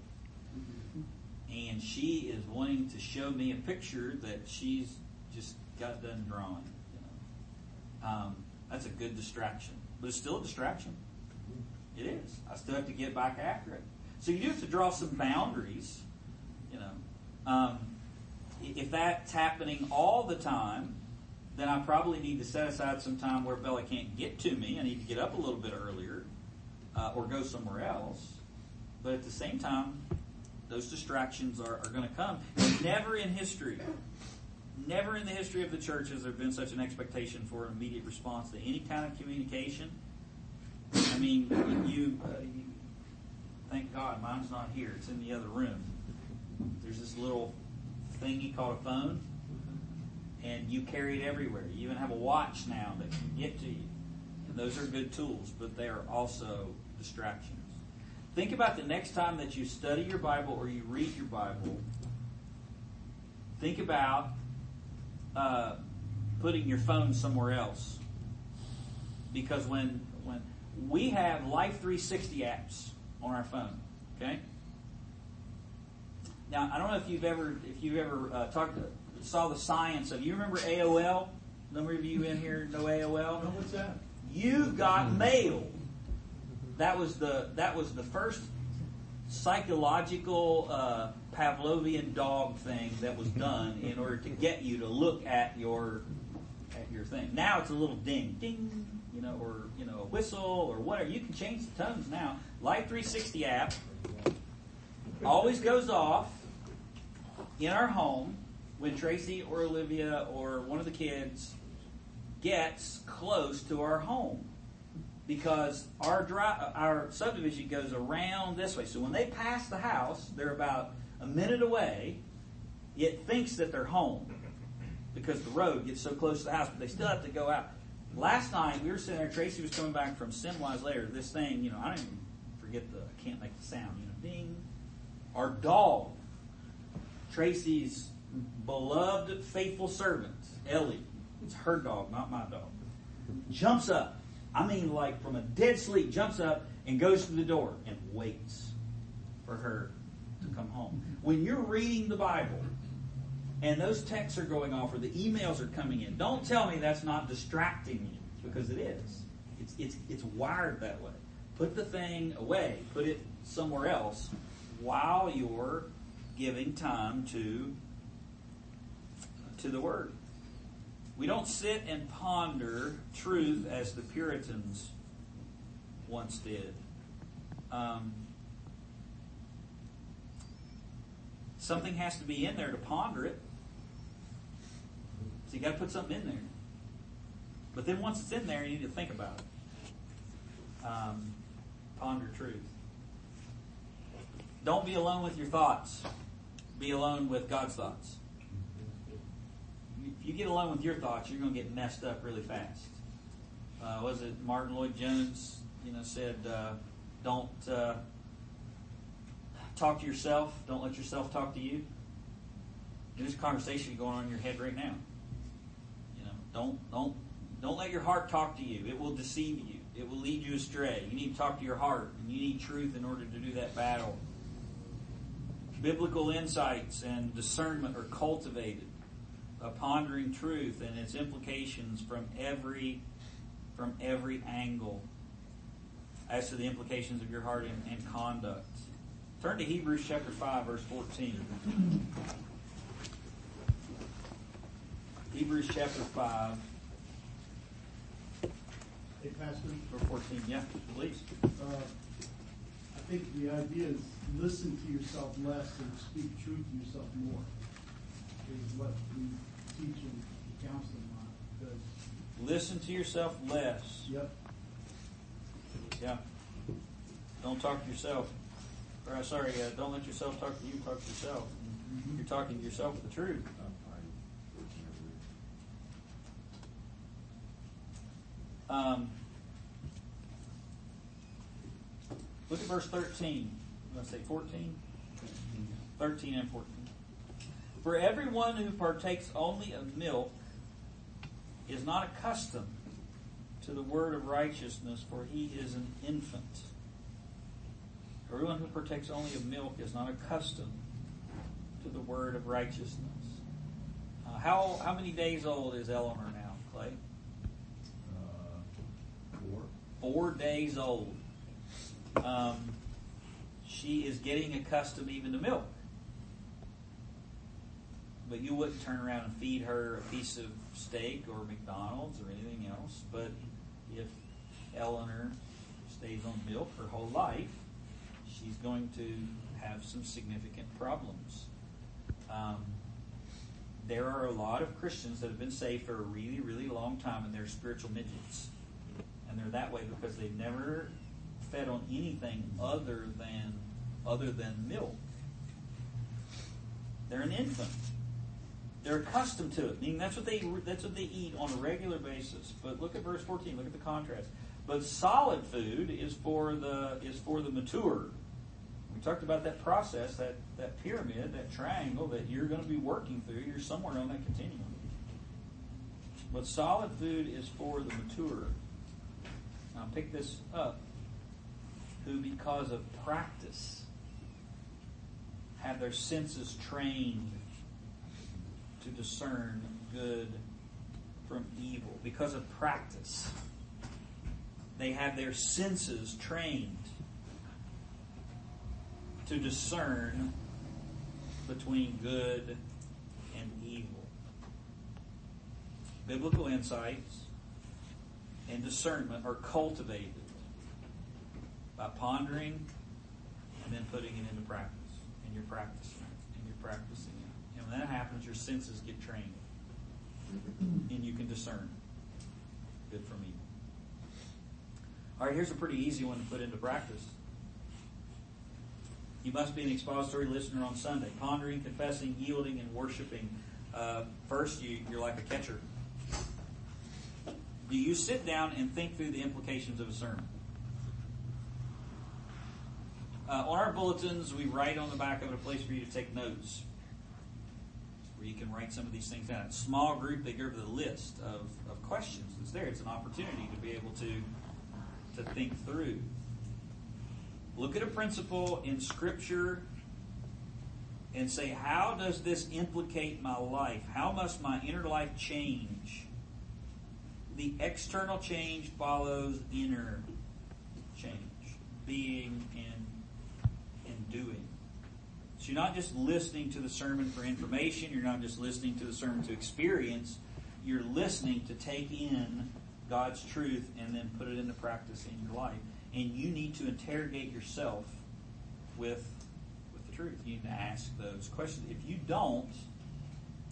And she is wanting to show me a picture that she's just got done drawing. You know. um, that's a good distraction. But it's still a distraction. It is. I still have to get back after it. So you do have to draw some boundaries, you know. Um, if that's happening all the time, then I probably need to set aside some time where Bella can't get to me. I need to get up a little bit earlier uh, or go somewhere else. But at the same time, those distractions are, are going to come. Never in history, never in the history of the church has there been such an expectation for an immediate response to any kind of communication. I mean, you, uh, you thank God mine's not here; it's in the other room. There's this little thingy called a phone, and you carry it everywhere. You even have a watch now that can get to you, and those are good tools, but they are also distractions. Think about the next time that you study your Bible or you read your Bible. Think about uh, putting your phone somewhere else, because when when we have Life 360 apps on our phone, okay. Now I don't know if you've ever if you've ever uh, talked saw the science of you remember AOL. Number of you in here know AOL. Oh, what's that? You got mail. That was the that was the first psychological uh, Pavlovian dog thing that was done in order to get you to look at your at your thing. Now it's a little ding, ding, you know, or you know, a whistle or whatever. You can change the tones now. Life 360 app. always goes off in our home when Tracy or Olivia or one of the kids gets close to our home because our drive, our subdivision goes around this way. So when they pass the house, they're about a minute away. It thinks that they're home because the road gets so close to the house, but they still have to go out. Last night we were sitting there. Tracy was coming back from Simwise later. This thing, you know, I don't even forget the. I can't make the sound. You know, ding. Our dog, Tracy's beloved, faithful servant, Ellie. It's her dog, not my dog. Jumps up. I mean, like from a dead sleep, jumps up and goes to the door and waits for her to come home. When you're reading the Bible and those texts are going off or the emails are coming in, don't tell me that's not distracting you because it is. It's, it's, it's wired that way. Put the thing away, put it somewhere else while you're giving time to, to the Word. We don't sit and ponder truth as the Puritans once did. Um, something has to be in there to ponder it. So you got to put something in there. But then once it's in there, you need to think about it. Um, ponder truth. Don't be alone with your thoughts. Be alone with God's thoughts. If you get alone with your thoughts, you're going to get messed up really fast. Uh, was it Martyn Lloyd-Jones? You know, said, uh, "Don't uh, talk to yourself. Don't let yourself talk to you." There's a conversation going on in your head right now. You know, don't don't don't let your heart talk to you. It will deceive you. It will lead you astray. You need to talk to your heart, and you need truth in order to do that battle. Biblical insights and discernment are cultivated by pondering truth and its implications from every from every angle as to the implications of your heart and, and conduct. Turn to Hebrews chapter 5, verse 14. Hebrews chapter 5, Hey, Pastor, verse 14. Yeah, please. uh, I think the idea is listen to yourself less and speak truth to yourself more is what we teach in counseling on. Because, Listen to yourself less. yep, Yeah. Don't talk to yourself. Or, uh, sorry, uh, don't let yourself talk to you. Talk to yourself. You're talking to yourself the truth. Um, look at verse 13. You want to say 14? 13 and 14. For everyone who partakes only of milk is not accustomed to the word of righteousness, for he is an infant. Everyone who partakes only of milk is not accustomed to the word of righteousness. Uh, how how many days old is Eleanor now, Clay? Uh, four. Four days old. Um, she is getting accustomed even to milk. But you wouldn't turn around and feed her a piece of steak or McDonald's or anything else. But if Eleanor stays on milk her whole life, she's going to have some significant problems. Um, there are a lot of Christians that have been saved for a really, really long time, and they're spiritual midgets. And they're that way because they've never fed on anything other than other than milk. They're an infant. They're accustomed to it. That's what they that's what they eat on a regular basis. But look at verse 14. Look at the contrast. But solid food is for the is for the mature. We talked about that process, that, that pyramid, that triangle that you're going to be working through. You're somewhere on that continuum. But solid food is for the mature. Now pick this up. Who, because of practice, have their senses trained to discern good from evil. Because of practice, they have their senses trained to discern between good and evil. Biblical insights and discernment are cultivated by pondering and then putting it into practice. And you're practicing and you're practicing when that happens, your senses get trained, and you can discern good from evil. All right, here's a pretty easy one to put into practice. You must be an expository listener on Sunday, pondering, confessing, yielding, and worshiping. Uh, first, you, you're like a catcher. Do you sit down and think through the implications of a sermon? Uh, on our bulletins, we write on the back of it a place for you to take notes, you can write some of these things down. Small group, they give the list of, of questions that's there. It's an opportunity to be able to to think through. Look at a principle in Scripture and say, how does this implicate my life? How must my inner life change? The external change follows inner change, being and, and doing. So you're not just listening to the sermon for information, you're not just listening to the sermon to experience, you're listening to take in God's truth and then put it into practice in your life. And you need to interrogate yourself with with the truth. You need to ask those questions. If you don't,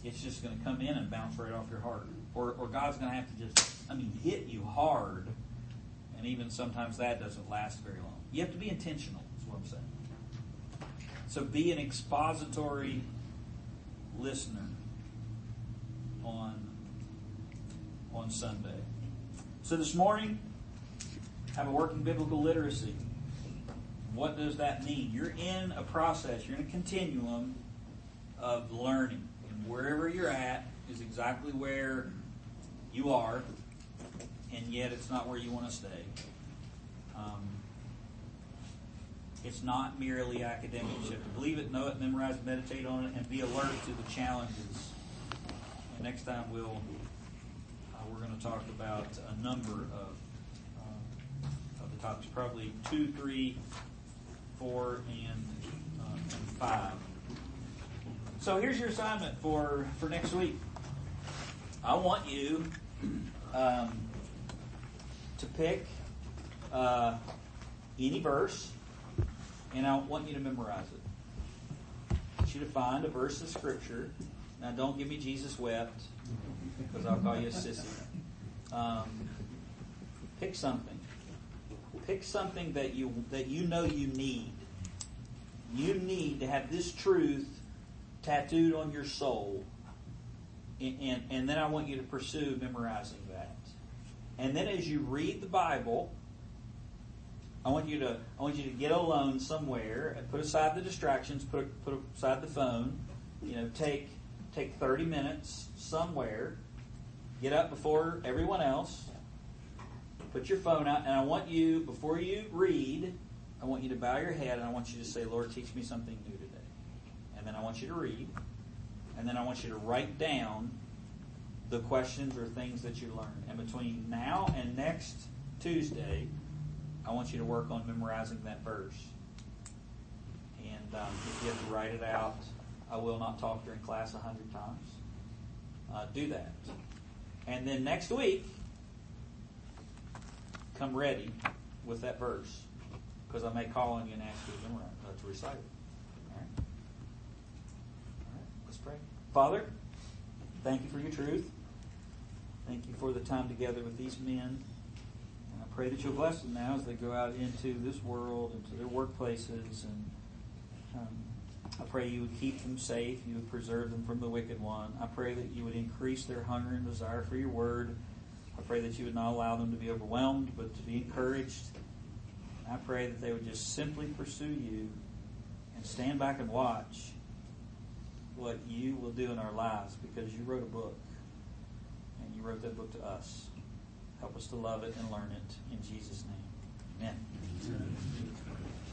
it's just going to come in and bounce right off your heart. Or, or God's going to have to just, I mean, hit you hard. And even sometimes that doesn't last very long. You have to be intentional, is what I'm saying. So be an expository listener on on Sunday. So this morning, have a working biblical literacy. What does that mean? You're in a process, you're in a continuum of learning. And wherever you're at is exactly where you are, and yet it's not where you want to stay. Um, it's not merely academic. You have to believe it, know it, memorize, meditate on it, and be alert to the challenges. And next time we'll uh, we're going to talk about a number of uh, of the topics, probably two, three, four, and, uh, and five. So here's your assignment for for next week. I want you um, to pick uh, any verse, and I want you to memorize it. I want you to find a verse of Scripture. Now, don't give me Jesus wept, because I'll call you a sissy. Um, pick something. Pick something that you that you know you need. You need to have this truth tattooed on your soul, and, and, and then I want you to pursue memorizing that. And then as you read the Bible, I want you to I want you to get alone somewhere and put aside the distractions, put put aside the phone. You know, take take 30 minutes somewhere. Get up before everyone else. Put your phone out, and I want you before you read, I want you to bow your head and I want you to say, "Lord, teach me something new today." And then I want you to read, and then I want you to write down the questions or things that you learned. And between now and next Tuesday, I want you to work on memorizing that verse. And um, if you have to write it out, I will not talk during class a hundred times. Uh, do that. And then next week, come ready with that verse. Because I may call on you and ask you to, memorize, uh, to recite it. All right? All right, let's pray. Father, thank you for your truth. Thank you for the time together with these men. Pray that you'll bless them now as they go out into this world, into their workplaces. And um, I pray you would keep them safe. You would preserve them from the wicked one. I pray that you would increase their hunger and desire for your word. I pray that you would not allow them to be overwhelmed, but to be encouraged. I pray that they would just simply pursue you and stand back and watch what you will do in our lives because you wrote a book and you wrote that book to us. Help us to love it and learn it in Jesus' name. Amen.